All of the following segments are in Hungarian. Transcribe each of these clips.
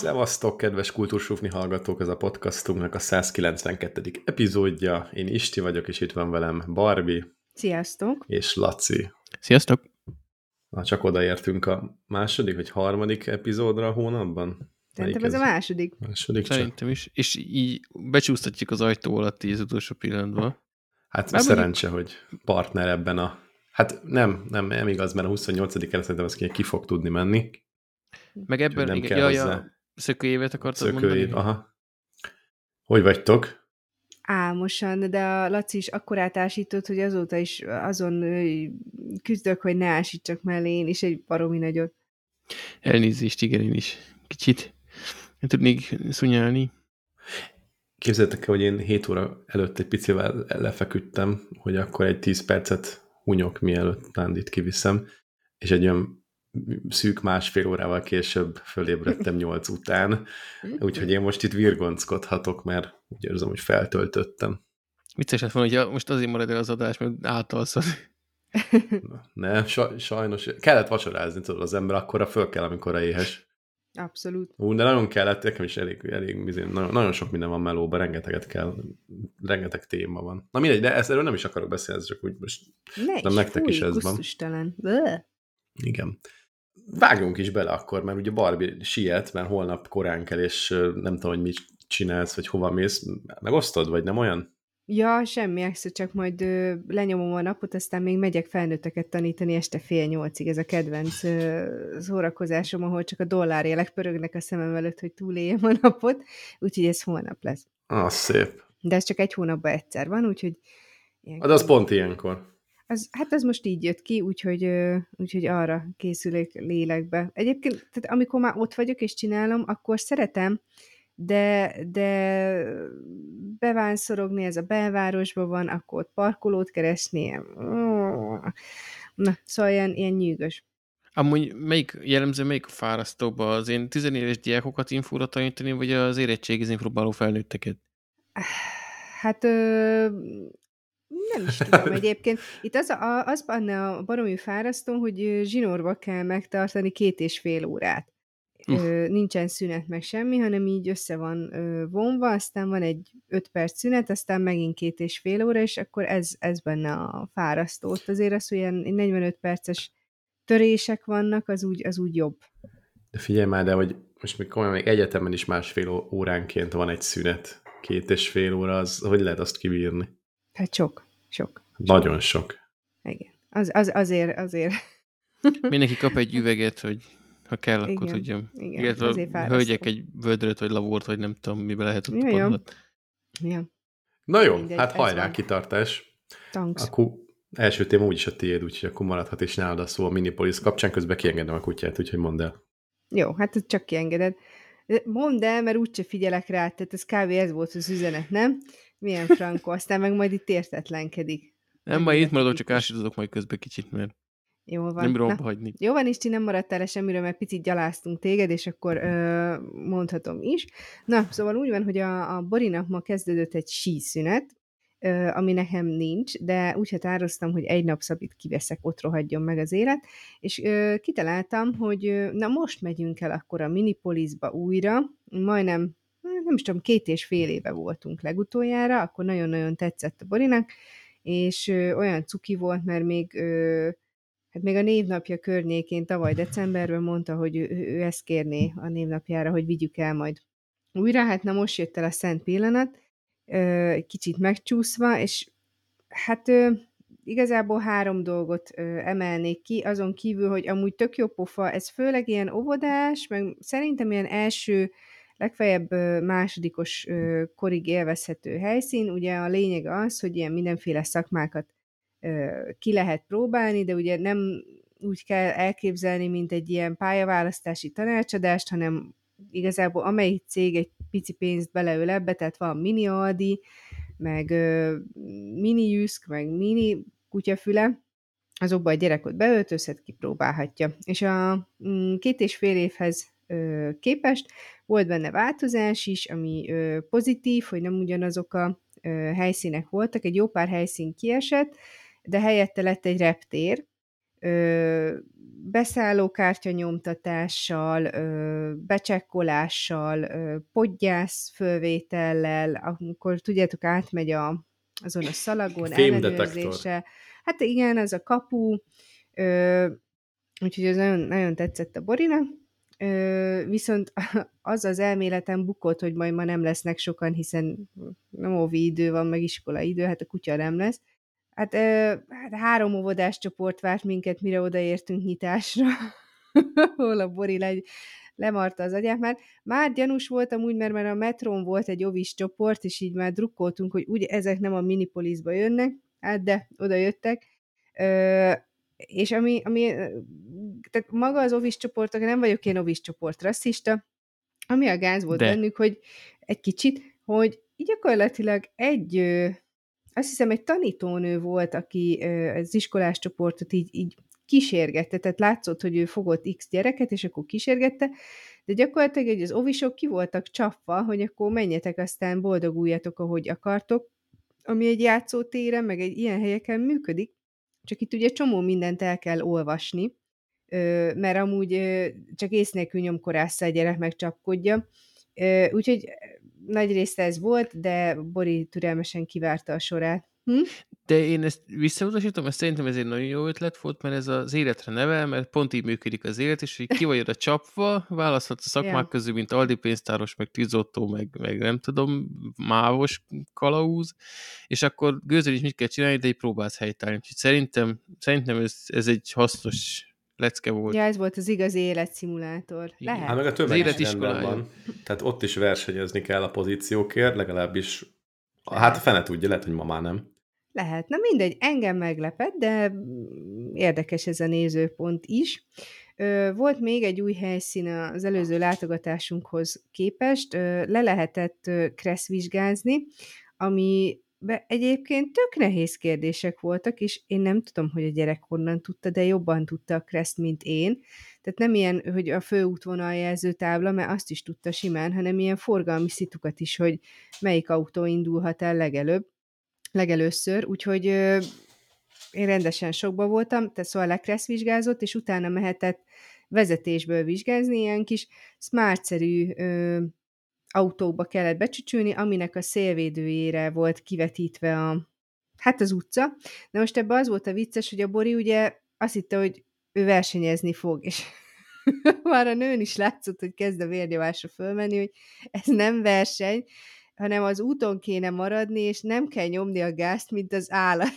Szevasztok, kedves kultúrsúfni hallgatók, ez a podcastunknak a 192. epizódja. Én Isti vagyok, és itt van velem Barbie. Sziasztok! És Laci. Sziasztok! Na, csak odaértünk a második vagy harmadik epizódra a hónapban. Szerintem ez a második. Második Szerintem csak. is. És így becsúsztatjuk az ajtó alatt az utolsó pillanatban. Hát Már szerencse, mondjuk... hogy partner ebben a... Hát nem, nem, nem igaz, mert a 28 keresztül szerintem az ki fog tudni menni. Meg ebben, nem igen, kell ja, ja, szökőévet akartad Szökőév, mondani? aha. Hogy vagytok? Álmosan, de a Laci is akkor átásított, hogy azóta is azon küzdök, hogy ne ásítsak mellé én is egy baromi nagyot. Elnézést, igen, én is. Kicsit nem tudnék szunyálni. Képzeljétek el, hogy én 7 óra előtt egy picivel lefeküdtem, hogy akkor egy 10 percet hunyok, mielőtt Nándit kiviszem, és egy olyan szűk másfél órával később fölébredtem nyolc után, úgyhogy én most itt virgonckodhatok, mert úgy érzem, hogy feltöltöttem. Vicces lett volna, hogy most azért marad el az adás, mert átalszod. Ne, sajnos kellett vacsorázni, tudod, az ember akkora föl kell, amikor éhes. Abszolút. Ú, de nagyon kellett, nekem is elég, elég nagyon, nagyon sok minden van melóban, rengeteget kell, rengeteg téma van. Na mindegy, de ezt erről nem is akarok beszélni, ez csak úgy most ne nem nektek fúj, is ez van. Igen vágjunk is bele akkor, mert ugye Barbie siet, mert holnap korán kell, és nem tudom, hogy mit csinálsz, vagy hova mész. Megosztod, vagy nem olyan? Ja, semmi extra, csak majd ö, lenyomom a napot, aztán még megyek felnőtteket tanítani este fél nyolcig. Ez a kedvenc ö, szórakozásom, ahol csak a dollárjelek pörögnek a szemem előtt, hogy túléljem a napot. Úgyhogy ez holnap lesz. Ah, szép. De ez csak egy hónapban egyszer van, úgyhogy... Ilyenkor... Hát az pont ilyenkor. Az, hát ez most így jött ki, úgyhogy, úgyhogy arra készülök lélekbe. Egyébként, tehát amikor már ott vagyok és csinálom, akkor szeretem, de, de bevánszorogni, ez a belvárosban van, akkor ott parkolót keresni, na, szóval ilyen, ilyen nyűgös. Amúgy melyik jellemző, melyik a fárasztóba? Az én tizenéves diákokat infóra tanítani, vagy az érettségizni próbáló felnőtteket? Hát ö, nem is tudom egyébként. Itt az, a, az benne a baromi fárasztó, hogy zsinórba kell megtartani két és fél órát. Ö, nincsen szünet meg semmi, hanem így össze van ö, vonva, aztán van egy öt perc szünet, aztán megint két és fél óra, és akkor ez, ez benne a fárasztó. Ott azért az, hogy ilyen 45 perces törések vannak, az úgy, az úgy jobb. De figyelj már, de hogy most még komolyan még egyetemen is másfél óránként van egy szünet. Két és fél óra, az hogy lehet azt kibírni? Hát sok. Sok. Nagyon sok. Igen. Az, az, azért, azért. Mindenki kap egy üveget, hogy ha kell, igen, akkor tudjam. Igen, Illetve a hölgyek egy vödröt, vagy lavort, vagy nem tudom, mibe lehet ott ja, ja. Na jó, Mindegy, hát hajrá, van. kitartás. Thanks. Akkor első téma úgyis a tiéd, úgyhogy akkor maradhat és nálad a szó a Minipolis kapcsán, közben kiengedem a kutyát, úgyhogy mondd el. Jó, hát csak kiengeded. Mondd el, mert úgyse figyelek rá, tehát ez kb. ez volt az üzenet, nem? Milyen frankó, aztán meg majd itt értetlenkedik. Nem, majd itt maradok, csak ásítozok majd közben kicsit, mert jó van. Nem bírom hagyni. Jó van, Isti, nem maradtál semmiről, mert picit gyaláztunk téged, és akkor ö, mondhatom is. Na, szóval úgy van, hogy a, a Borinak ma kezdődött egy síszünet, ö, ami nekem nincs, de úgy határoztam, hogy egy nap szabít kiveszek, ott rohadjon meg az élet, és ö, kitaláltam, hogy ö, na most megyünk el akkor a Minipolisba újra, majdnem nem is tudom, két és fél éve voltunk legutoljára, akkor nagyon-nagyon tetszett a Borinak, és olyan cuki volt, mert még hát még a névnapja környékén tavaly decemberben mondta, hogy ő, ő ezt kérné a névnapjára, hogy vigyük el majd újra, hát na most jött el a szent pillanat, ö, kicsit megcsúszva, és hát igazából három dolgot emelnék ki, azon kívül, hogy amúgy tök jó pofa, ez főleg ilyen óvodás, meg szerintem ilyen első legfeljebb másodikos korig élvezhető helyszín. Ugye a lényeg az, hogy ilyen mindenféle szakmákat ki lehet próbálni, de ugye nem úgy kell elképzelni, mint egy ilyen pályaválasztási tanácsadást, hanem igazából amelyik cég egy pici pénzt beleöl ebbe, tehát van mini Aldi, meg mini Jüsk, meg mini kutyafüle, azokba a gyerekot beöltözhet, kipróbálhatja. És a mm, két és fél évhez képest volt benne változás is, ami pozitív, hogy nem ugyanazok a helyszínek voltak, egy jó pár helyszín kiesett, de helyette lett egy reptér, ö, beszállókártya nyomtatással, ö, becsekkolással, ö, podgyász fölvétellel, amikor tudjátok, átmegy a, azon a szalagon, ellenőrzése. Hát igen, az a kapu, ö, úgyhogy ez nagyon, nagyon tetszett a Borinak. Viszont az az elméletem bukott, hogy majd ma nem lesznek sokan, hiszen nem óvi idő van, meg iskola idő, hát a kutya nem lesz. Hát, hát három óvodás csoport várt minket, mire odaértünk nyitásra, hol a Bori le, lemarta az agyát. Már, már gyanús voltam úgy, mert már a metrón volt egy ovis csoport, és így már drukkoltunk, hogy úgy ezek nem a minipolisba jönnek, hát de oda jöttek. És ami, ami tehát maga az ovis csoportok, nem vagyok én ovis csoport rasszista, ami a gáz volt De. bennük, hogy egy kicsit, hogy gyakorlatilag egy, azt hiszem egy tanítónő volt, aki az iskolás csoportot így, így kísérgette, tehát látszott, hogy ő fogott x gyereket, és akkor kísérgette, de gyakorlatilag hogy az ovisok ki voltak csapva, hogy akkor menjetek, aztán boldoguljatok, ahogy akartok, ami egy játszótéren, meg egy ilyen helyeken működik, csak itt ugye csomó mindent el kell olvasni, mert amúgy csak ész nélkül nyomkorásza a gyerek, meg csapkodja. Ö, Úgyhogy nagy része ez volt, de Bori türelmesen kivárta a sorát. Hm? De én ezt visszautasítom, mert szerintem ez egy nagyon jó ötlet volt, mert ez az életre nevel, mert pont így működik az élet, és hogy ki vagy oda csapva, választhatsz a szakmák Ja. közül, mint Aldi pénztáros, meg tűzottó, meg, meg nem tudom, mávos kalauz, és akkor gőzön is mit kell csinálni, de így próbálsz helytállni. Úgyhogy szerintem, szerintem ez, ez egy hasznos lecke volt. Ja, ez volt az igazi életszimulátor. Igen. Lehet. Hát meg a iskolája. van. Tehát ott is versenyezni kell a pozíciókért, legalábbis hát a fene tudja, lehet, hogy ma már nem. Lehet. Na mindegy, engem meglepett, de mm, érdekes ez a nézőpont is. Volt még egy új helyszín az előző látogatásunkhoz képest, le lehetett ö, kresszvizsgázni, ami be egyébként tök nehéz kérdések voltak, és én nem tudom, hogy a gyerek honnan tudta, de jobban tudta a kreszt, mint én. Tehát nem ilyen, hogy a főútvonal jelző tábla, mert azt is tudta simán, hanem ilyen forgalmi szitukat is, hogy melyik autó indulhat el legelőbb legelőször, úgyhogy ö, én rendesen sokba voltam, tehát szóval lekressz vizsgázott, és utána mehetett vezetésből vizsgázni, ilyen kis smartszerű ö, autóba kellett becsücsülni, aminek a szélvédőjére volt kivetítve a, hát az utca. Na most ebben az volt a vicces, hogy a Bori ugye azt hitte, hogy ő versenyezni fog, és már a nőn is látszott, hogy kezd a vérnyomásra fölmenni, hogy ez nem verseny, hanem az úton kéne maradni, és nem kell nyomni a gázt, mint az állat.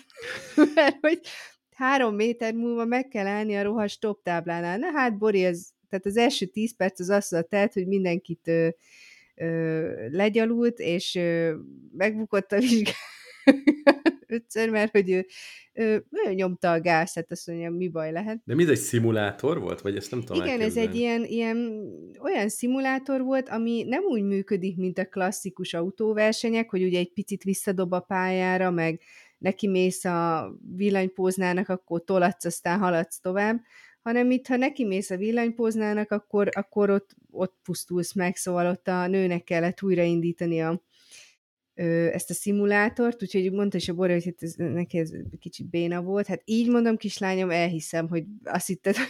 Mert hogy három méter múlva meg kell állni a rohas stop táblánál. Na hát, Bori, ez, tehát az első tíz perc az azzal telt, hogy mindenkit ö, ö, legyalult, és ö, megbukott a vizsgát ötször, mert hogy ő, ő, ő nyomta a gázt, hát azt mondja, mi baj lehet. De mi ez egy szimulátor volt? Vagy ezt nem tudom Igen, ez egy elképzelni? ilyen, ilyen olyan szimulátor volt, ami nem úgy működik, mint a klasszikus autóversenyek, hogy ugye egy picit visszadob a pályára, meg neki mész a villanypóznának, akkor tolatsz, aztán haladsz tovább, hanem itt, ha neki mész a villanypóznának, akkor, akkor ott, ott pusztulsz meg, szóval ott a nőnek kellett újraindítani a, ezt a szimulátort, úgyhogy mondta is a Bori, hogy hát ez, neki ez kicsit béna volt. Hát így mondom, kislányom, elhiszem, hogy azt hitted,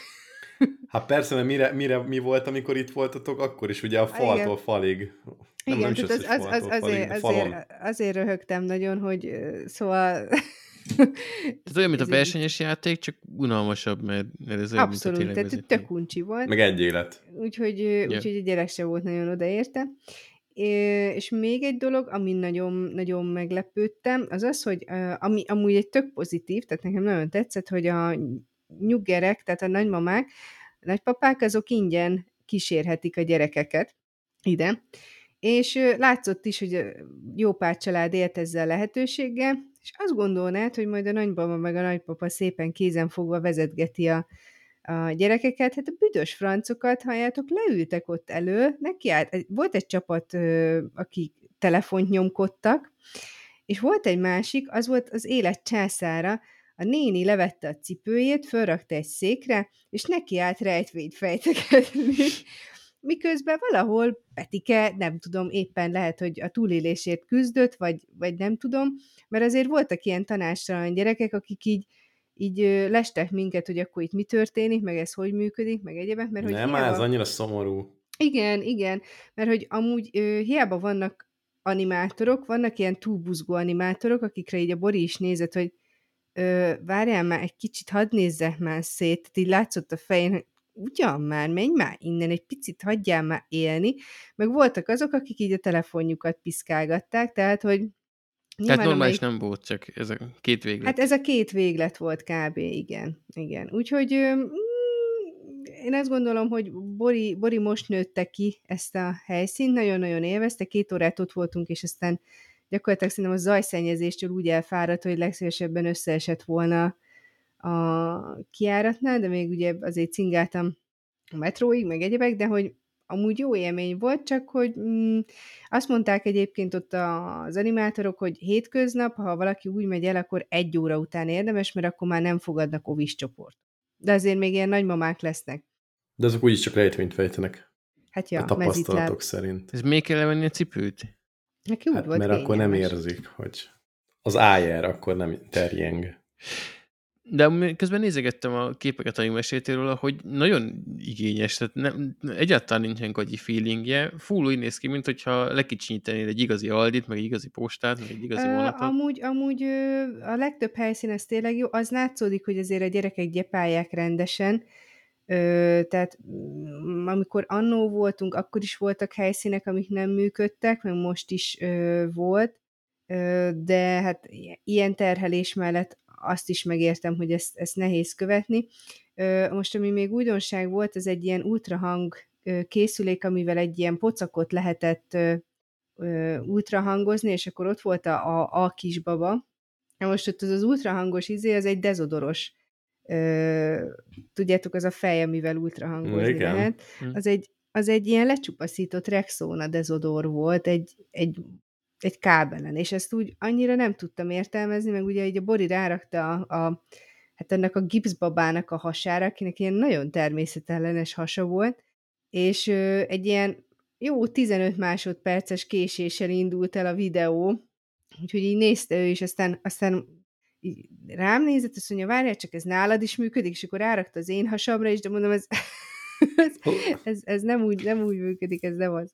Hát persze, mert mire, mire mi volt, amikor itt voltatok, akkor is ugye a faltól Igen. falig. Nem, Igen, nem tehát az, az, az, falig, azért, azért röhögtem nagyon, hogy szóval Tehát olyan, mint a versenyes játék, csak unalmasabb, mert, mert ez olyan, abszolút, mint a tehát tök uncsi volt. Meg egy élet. úgyhogy, yeah. úgyhogy a gyerek se volt nagyon odaérte. És még egy dolog, ami nagyon, nagyon meglepődtem, az az, hogy ami amúgy egy tök pozitív, tehát nekem nagyon tetszett, hogy a nyuggerek, tehát a nagymamák, a nagypapák, azok ingyen kísérhetik a gyerekeket ide, és látszott is, hogy jó pár család élt ezzel a lehetőséggel, és azt gondolnád, hogy majd a nagymama meg a nagypapa szépen kézen fogva vezetgeti a, a gyerekeket, hát a büdös francokat, halljátok, leültek ott elő, neki állt, volt egy csapat, akik telefont nyomkodtak, és volt egy másik, az volt az élet császára, a néni levette a cipőjét, fölrakta egy székre, és neki állt rejtvényt fejtegetni. Miközben valahol Petike, nem tudom, éppen lehet, hogy a túlélésért küzdött, vagy, vagy nem tudom, mert azért voltak ilyen tanástalan gyerekek, akik így így lestek minket, hogy akkor itt mi történik, meg ez hogy működik, meg egyebek, mert hogy Nem, hiába... ez annyira szomorú. Igen, igen, mert hogy amúgy ö, hiába vannak animátorok, vannak ilyen túlbuzgó animátorok, akikre így a Bori is nézett, hogy ö, várjál már egy kicsit, hadd nézzek már szét, tehát így látszott a fején, hogy ugyan már, menj már innen, egy picit hagyjál már élni, meg voltak azok, akik így a telefonjukat piszkálgatták, tehát, hogy Tehát nyilván normális amelyik- nem volt, csak ez a két véglet. Hát ez a két véglet volt kb. Igen. igen. Úgyhogy mm, én azt gondolom, hogy Bori, Bori most nőtte ki ezt a helyszínt, nagyon-nagyon élvezte, két órát ott voltunk, és aztán gyakorlatilag szerintem a zajszennyezéstől úgy elfáradt, hogy legszívesebben összeesett volna a kiáratnál, de még ugye azért cingáltam a metróig, meg egyebek, de hogy amúgy jó élmény volt, csak hogy mm, azt mondták egyébként ott a- az animátorok, hogy hétköznap, ha valaki úgy megy el, akkor egy óra után érdemes, mert akkor már nem fogadnak ovis csoport. De azért még ilyen nagymamák lesznek. De azok úgyis csak rejtvényt fejtenek. Hát Ja, a tapasztalatok mezitláb. szerint. Ez még kell levenni a cipőt? Neki úgy Hát, volt mert akkor nem kényelmes. érzik, hogy az ájár akkor nem terjeng. De közben nézegettem a képeket, amik meséltél róla, hogy nagyon igényes, tehát nem, egyáltalán nincsen gagyi feelingje. Full úgy néz ki, mint hogyha lekicsinyítenél egy igazi Aldit, meg egy igazi postát, meg egy igazi vonatot. amúgy, amúgy a legtöbb helyszín az tényleg jó, az látszódik, hogy azért a gyerekek gyepálják rendesen, Ö, tehát mm, amikor annó voltunk, akkor is voltak helyszínek, amik nem működtek, meg most is ö, volt, ö, de hát ilyen terhelés mellett azt is megértem, hogy ezt, ezt nehéz követni. Most, ami még újdonság volt, az egy ilyen ultrahang készülék, amivel egy ilyen pocakot lehetett ultrahangozni, és akkor ott volt a, a, a kisbaba. Most ott az, az ultrahangos izé, az egy dezodoros. Ö, tudjátok, az a fej, amivel ultrahangozni Igen. lehet. Hm. Az egy, az egy ilyen lecsupaszított Rexona dezodor volt, egy, egy, egy kábelen, és ezt úgy annyira nem tudtam értelmezni, meg ugye így a Bori rárakta a, a hát ennek a gipszbabának a hasára, akinek ilyen nagyon természetellenes hasa volt, és ö, egy ilyen jó 15 másodperces késéssel indult el a videó, úgyhogy így nézte ő, és aztán, aztán így rám nézett, azt mondja, várjál, csak ez nálad is működik, és akkor rárakta az én hasamra is, de mondom, ez, ez, ez, ez nem, úgy, nem úgy működik, ez nem az.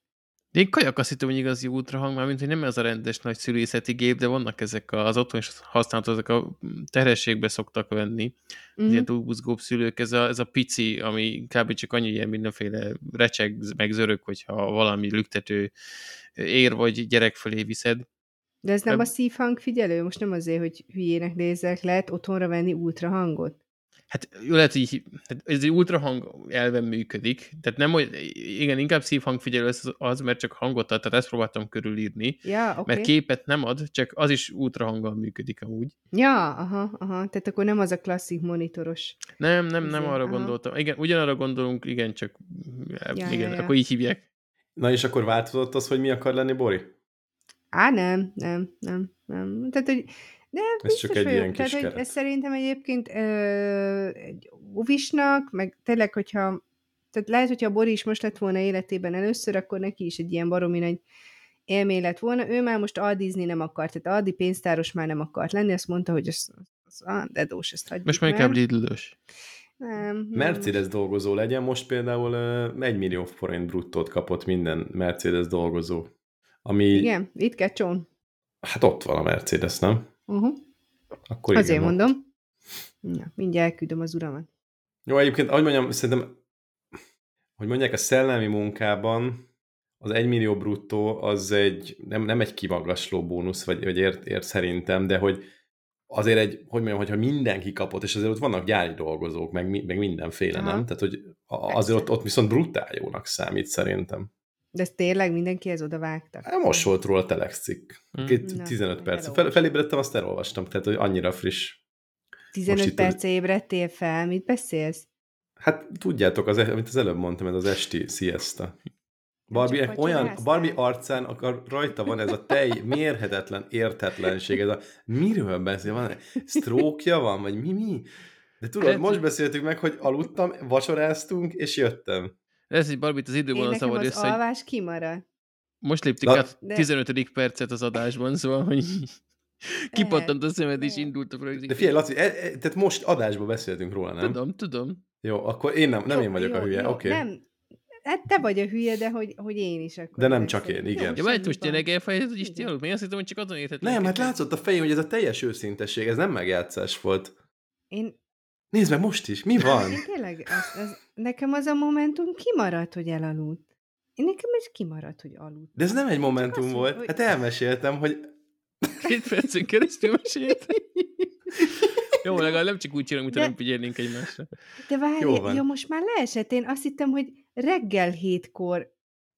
De én kajakaszítom, hogy igazi ultrahang, már mint hogy nem ez a rendes nagy szülészeti gép, de vannak ezek az otthon is használható, ezek a terhességbe szoktak venni, mm. Mhm. ilyen túlbuzgóbb szülők, ez a, ez a pici, ami kb. csak annyi ilyen mindenféle recseg, meg zörög, hogyha valami lüktető ér vagy gyerek fölé viszed. De ez nem a szívhang figyelő? Most nem azért, hogy hülyének nézzek, lehet otthonra venni ultrahangot? Hát jó, lehet, hogy így- hát ez egy ultrahang elven működik, tehát nem, hogy igen, inkább szívhangfigyelő az, az, mert csak hangot ad, tehát ezt próbáltam körülírni, Ja, oké. mert képet nem ad, csak az is ultrahanggal működik amúgy. Ja, aha, aha. Tehát akkor nem az a klasszik monitoros. Nem, nem, nem Izé, arra aha. gondoltam. Igen, ugyanarra gondolunk, igen, csak Ja, igen, ja, ja. akkor így hívják. Na és akkor változott az, hogy mi akar lenni Bori? Á, nem, nem, nem, nem. Tehát, hogy de Ez biztos csak egy vagyok. ilyen Tehát, kis hogy keret. ez szerintem egyébként ö, egy óvisnak, meg tényleg, hogyha tehát lehet, hogyha a Bori is most lett volna életében először, akkor neki is egy ilyen baromi nagy élmény lett volna. Ő már most aldizni nem akart, tehát aldi pénztáros már nem akart lenni, azt mondta, hogy az, az ah, dedós, ezt hagyjuk Most már már. inkább Lidl-ös. Nem, nem. Mercedes dolgozó legyen, most például uh, 1 millió forint bruttót kapott minden Mercedes dolgozó. Ami, Igen, itt kecsón. hát ott van a Mercedes, nem? Uh-huh. Akkor Azért igen, mondom. Na, mindjárt elküldöm az uramat. Jó, egyébként, ahogy mondjam, szerintem, hogy mondják, a szellemi munkában az 1 millió bruttó az egy, nem, nem egy kimagasló bónusz, vagy, vagy ért, ért szerintem, de hogy azért egy, hogy mondjam, hogyha mindenki kapott, és azért ott vannak gyári dolgozók, meg, meg mindenféle, Aha. nem? Tehát, hogy azért ott, ott viszont brutál jónak számít szerintem. De ezt tényleg mindenkihez oda vágtak. Most volt róla telex cikk. Mm. Na, 15 perc. elolvastam. Fel, felébredtem, azt elolvastam, tehát hogy annyira friss. 15 itt perce ébredtél fel, mit beszélsz? Hát tudjátok, az, amit az előbb mondtam, ez az esti siesta. Barbie csak olyan? Barbie arcán akar, rajta van ez a tej, mérhetetlen értetlenség, ez a miről beszél, van sztrókja van, vagy mi, mi? De tudod, most beszéltük meg, hogy aludtam, vacsoráztunk, és jöttem. Ez egy barbit az idővonal nekem zavar az össze, hogy alvás kimarad. most léptük át De- 15. percet az adásban, szóval, hogy Kipattant a szemed, és indult a projekció. De figyelj, Laci, e, e, tehát most adásban beszéltünk róla, nem? Tudom, tudom. Jó, akkor én nem, nem Jó, én vagyok a jó, hülye, jó, oké. Okay. Nem, hát te vagy a hülye, de hogy, hogy én is akkor. De nem csak én, igen. Ja, semmi most tényleg elfejezed, hogy is dialóg? Én azt hittem, hogy csak azon érthető. Nem, hát látszott a fején, hogy ez a teljes őszintesség, ez nem megjátszás volt. Én, Nézd meg most is, mi van? én tényleg, az, az, nekem az a momentum kimaradt, hogy elaludt. Én nekem ez kimaradt, hogy aludt. De ez nem egy momentum azt volt. hogy- Hát elmeséltem, hogy Két percen keresztül mesélt. Jó, legalább nem csak úgy csinálunk, mintha De- nem figyelnénk egymásra. De várj, Jó jó, van. jó, most már leesett. Én azt hittem, hogy reggel hétkor.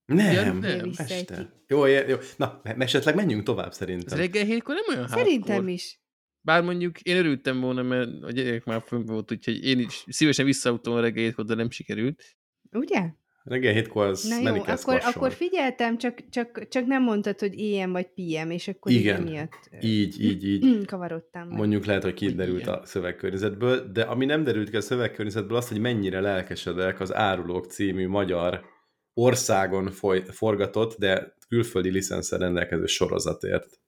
nem, Ja, nem, este. Jó, jó, jó. Na, esetleg menjünk tovább Ez szerintem. reggel hétkor nem olyan Szerintem hardcore. is. Bár mondjuk én örültem volna, mert a gyerek már fönn volt, úgyhogy én is szívesen visszautolom a reggel hétkor, de nem sikerült. Ugye? Reggel hétkor az Na jó, akkor, akkor figyeltem, csak, csak, csak nem mondtad, hogy ilyen vagy PM, és akkor Igen. így miatt Így, így, így. kavarodtam. meg. Mondjuk lehet, hogy kiderült a szövegkörnyezetből, de ami nem derült ki a szövegkörnyezetből, az, hogy mennyire lelkesedek az Árulók című magyar országon foly, forgatott, de külföldi licenszer rendelkező sorozatért.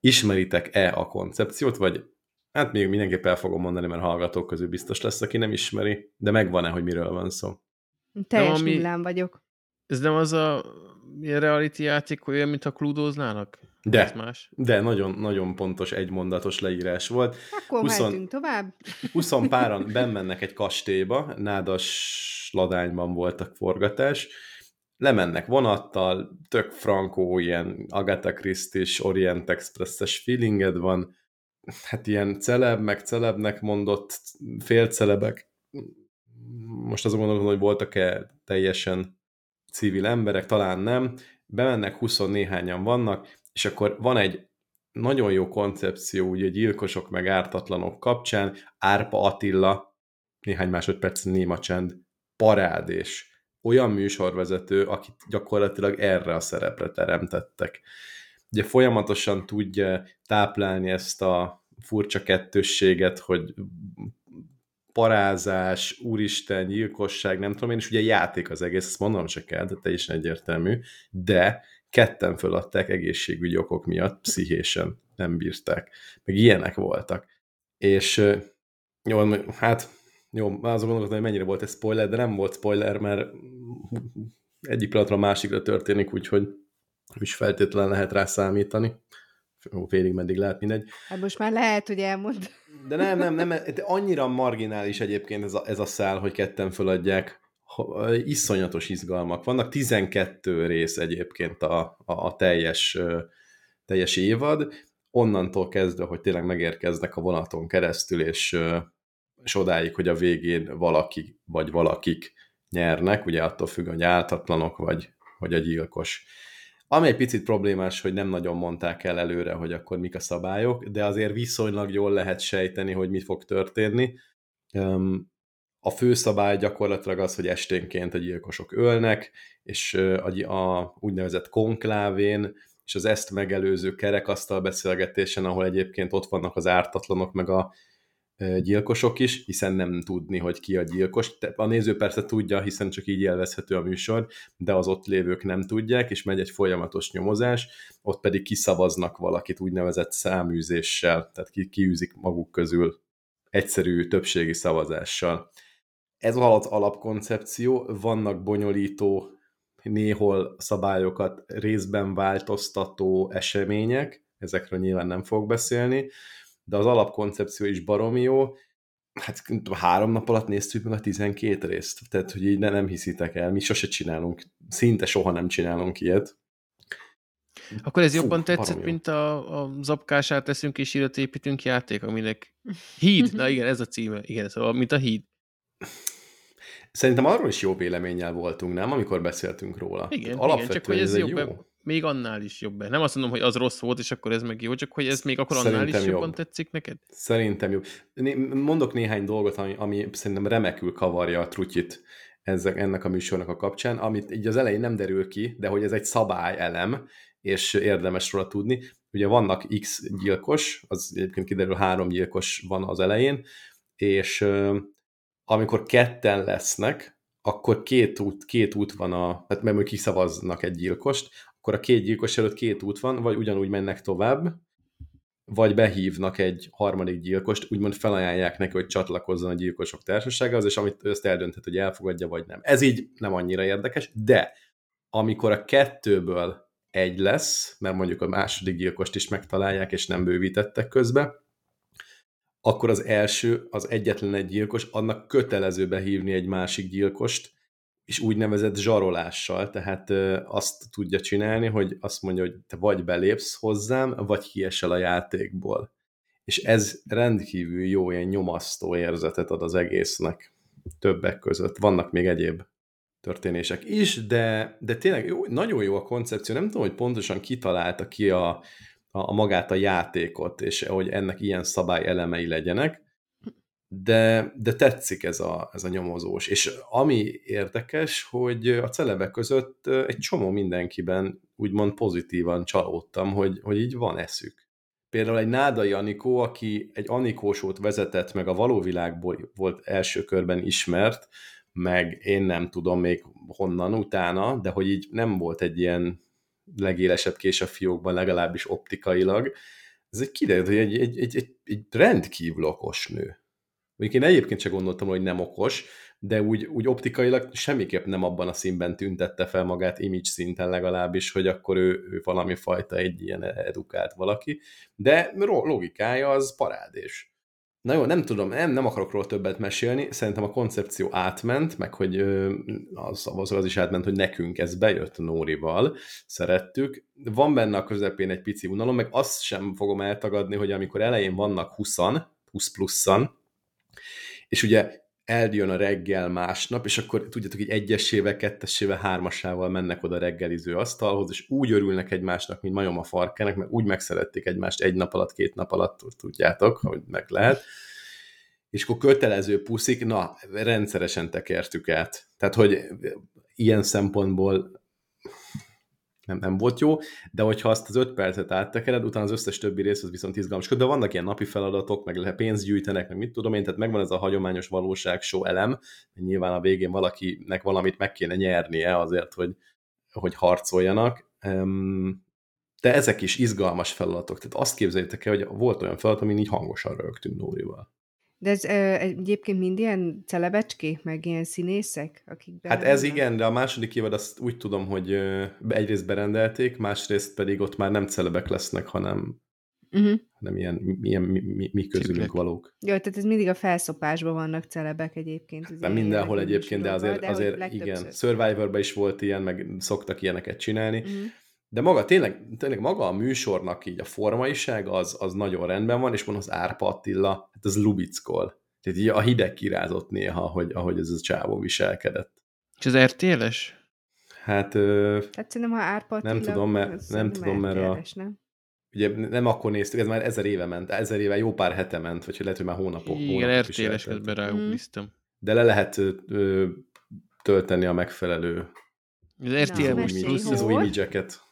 Ismeritek-e a koncepciót, vagy hát még mindenképp el fogom mondani, mert hallgatók közül biztos lesz, aki nem ismeri, de megvan-e, hogy miről van szó? Teljes ami- nullán vagyok. Ez nem az a ilyen reality játék, hogy olyan, mintha klúdóznának? Ez De, más. de nagyon, nagyon pontos egymondatos leírás volt. Akkor Huszon- mehetünk tovább. 20 páran bemennek egy kastélyba, nádas ladányban voltak forgatás, lemennek vonattal, tök frankó, ilyen Agatha Christie-s, Orient Express-es feelinged van, hát ilyen celeb, meg celebnek mondott félcelebek. Most azon gondolkodom, hogy voltak-e teljesen civil emberek, talán nem. Bemennek, 20 néhányan vannak, és akkor van egy nagyon jó koncepció, ugye gyilkosok meg ártatlanok kapcsán, Árpa Attila, néhány másodperc néma csend, parádés. Olyan műsorvezető, akit gyakorlatilag erre a szerepre teremtettek. Ugye folyamatosan tudja táplálni ezt a furcsa kettősséget, hogy parázás, úristen, gyilkosság, nem tudom én, és ugye játék az egész, ezt mondom se kell, de teljesen egyértelmű, de ketten föladták egészségügyi okok miatt, pszichésen nem bírták. Meg ilyenek voltak. És jó, hát jó, azon gondolkodtam, hogy mennyire volt ez spoiler, de nem volt spoiler, mert egyik pillanatra a másikra történik, úgyhogy nem is feltétlenül lehet rá számítani. Jó, félig meddig lehet, mindegy. Hát most már lehet, hogy elmond. De nem, nem, nem, de annyira marginális egyébként ez a, ez a szál, hogy ketten föladják. Iszonyatos izgalmak vannak. 12 rész egyébként a, a, a teljes, teljes évad. Onnantól kezdve, hogy tényleg megérkeznek a vonaton keresztül, és, és odáig, hogy a végén valaki vagy valakik nyernek, ugye attól függ, hogy áltatlanok vagy, vagy a gyilkos. Ami egy picit problémás, hogy nem nagyon mondták el előre, hogy akkor mik a szabályok, de azért viszonylag jól lehet sejteni, hogy mi fog történni. A fő szabály gyakorlatilag az, hogy esténként a gyilkosok ölnek, és a, a úgynevezett konklávén, és az ezt megelőző kerekasztal beszélgetésen, ahol egyébként ott vannak az ártatlanok, meg a gyilkosok is, hiszen nem tudni, hogy ki a gyilkos. A néző persze tudja, hiszen csak így élvezhető a műsor, de az ott lévők nem tudják, és megy egy folyamatos nyomozás, ott pedig kiszavaznak valakit úgynevezett száműzéssel, tehát ki, kiűzik maguk közül egyszerű többségi szavazással. Ez az alapkoncepció, vannak bonyolító, néhol szabályokat részben változtató események, ezekről nyilván nem fog beszélni, de az alapkoncepció is baromi jó. Hát három nap alatt néztük meg a 12 részt, tehát hogy így ne, nem hiszitek el, mi sose csinálunk, szinte soha nem csinálunk ilyet. Akkor ez Fú, jobban tetszett, jó. mint a, a zapkását teszünk és írat építünk játék, aminek híd, na igen, ez a címe, igen, szóval mint a híd. Szerintem arról is jó véleménnyel voltunk, nem? Amikor beszéltünk róla. Igen, Tehát igen csak hogy ez egy jobb, jó. Még annál is jobb. Nem azt mondom, hogy az rossz volt, és akkor ez meg jó, csak hogy ez még akkor annál Szerintem is jobban jobb. tetszik neked? Szerintem jó. Né- Mondok néhány dolgot, ami, ami szerintem remekül kavarja a trutyit ezek, ennek a műsornak a kapcsán, amit így az elején nem derül ki, de hogy ez egy szabályelem, és érdemes róla tudni. Ugye vannak X gyilkos, az egyébként kiderül három gyilkos van az elején, és amikor ketten lesznek, akkor két út, két út van a, tehát mert kiszavaznak egy gyilkost, akkor a két gyilkos előtt két út van, vagy ugyanúgy mennek tovább, vagy behívnak egy harmadik gyilkost, úgymond felajánlják neki, hogy csatlakozzon a gyilkosok társaságához, és amit ezt eldönthet, hogy elfogadja, vagy nem. Ez így nem annyira érdekes, de amikor a kettőből egy lesz, mert mondjuk a második gyilkost is megtalálják, és nem bővítettek közbe, akkor az első, az egyetlen egy gyilkos, annak kötelező behívni egy másik gyilkost, és úgynevezett zsarolással, tehát azt tudja csinálni, hogy azt mondja, hogy te vagy belépsz hozzám, vagy kiesel a játékból. És ez rendkívül jó, ilyen nyomasztó érzetet ad az egésznek többek között. Vannak még egyéb történések is, de, de tényleg jó, nagyon jó a koncepció. Nem tudom, hogy pontosan kitalálta ki a, a, a magát a játékot, és hogy ennek ilyen szabály elemei legyenek, de, de tetszik ez a, ez a nyomozós. És ami érdekes, hogy a celebek között egy csomó mindenkiben úgymond pozitívan csalódtam, hogy, hogy így van eszük. Például egy Nádai Anikó, aki egy Anikósót vezetett, meg a való világból volt első körben ismert, meg én nem tudom még honnan utána, de hogy így nem volt egy ilyen legélesebb kés a fiókban, legalábbis optikailag. Ez egy kiderült, hogy egy, egy, egy, egy, egy rendkívül okos nő. Mondjuk én egyébként csak gondoltam, hogy nem okos, de úgy, úgy optikailag semmiképp nem abban a színben tüntette fel magát, image szinten legalábbis, hogy akkor ő, ő valami fajta egy ilyen edukált valaki, de logikája az parádés. Na jó, nem tudom, nem, nem akarok róla többet mesélni, szerintem a koncepció átment, meg hogy az, az, az is átment, hogy nekünk ez bejött Nórival, szerettük. Van benne a közepén egy pici unalom, meg azt sem fogom eltagadni, hogy amikor elején vannak 20 20 pluszan, és ugye eljön a reggel másnap, és akkor tudjátok, hogy egyesével, kettessével, hármasával mennek oda reggeliző asztalhoz, és úgy örülnek egymásnak, mint majom a farkának, mert úgy megszerették egymást egy nap alatt, két nap alatt, tudjátok, hogy meg lehet. És akkor kötelező puszik, na, rendszeresen tekertük át. Tehát, hogy ilyen szempontból nem, nem volt jó, de hogyha azt az öt percet áttekered, utána az összes többi rész az viszont izgalmas. De vannak ilyen napi feladatok, meg lehet pénzt gyűjtenek, meg mit tudom én, tehát megvan ez a hagyományos valóság show elem, nyilván a végén valakinek valamit meg kéne nyernie azért, hogy, hogy harcoljanak. De ezek is izgalmas feladatok. Tehát azt képzeljétek el, hogy volt olyan feladat, amin így hangosan rögtünk Nórival. De ez ö, egyébként mind ilyen celebecskék, meg ilyen színészek? Akik hát ez igen, de a második évad azt úgy tudom, hogy ö, egyrészt berendelték, másrészt pedig ott már nem celebek lesznek, hanem, uh-huh. hanem ilyen, ilyen mi, mi, mi közülünk Csiplek. valók. Jó, tehát ez mindig a felszopásban vannak celebek egyébként. Nem mindenhol egyébként, de azért, de azért igen. Survivorban is volt ilyen, meg szoktak ilyeneket csinálni. Uh-huh de maga, tényleg, tényleg maga a műsornak így a formaiság az, az nagyon rendben van, és van az Árpa Attila, hát az lubickol. Tehát így a hideg kirázott néha, hogy, ahogy ez a csávó viselkedett. És az RTL-es? Hát, ö, hát szerintem, ha Árpa Attila, nem tudom, mert, nem tudom, mert a, nem? Ugye nem akkor néztük, ez már ezer éve ment, ezer éve jó pár hete ment, vagy lehet, hogy már hónapok. Igen, RTL-es közben. Mm. De le lehet ö, tölteni a megfelelő az RTL most plusz az új imidzseket.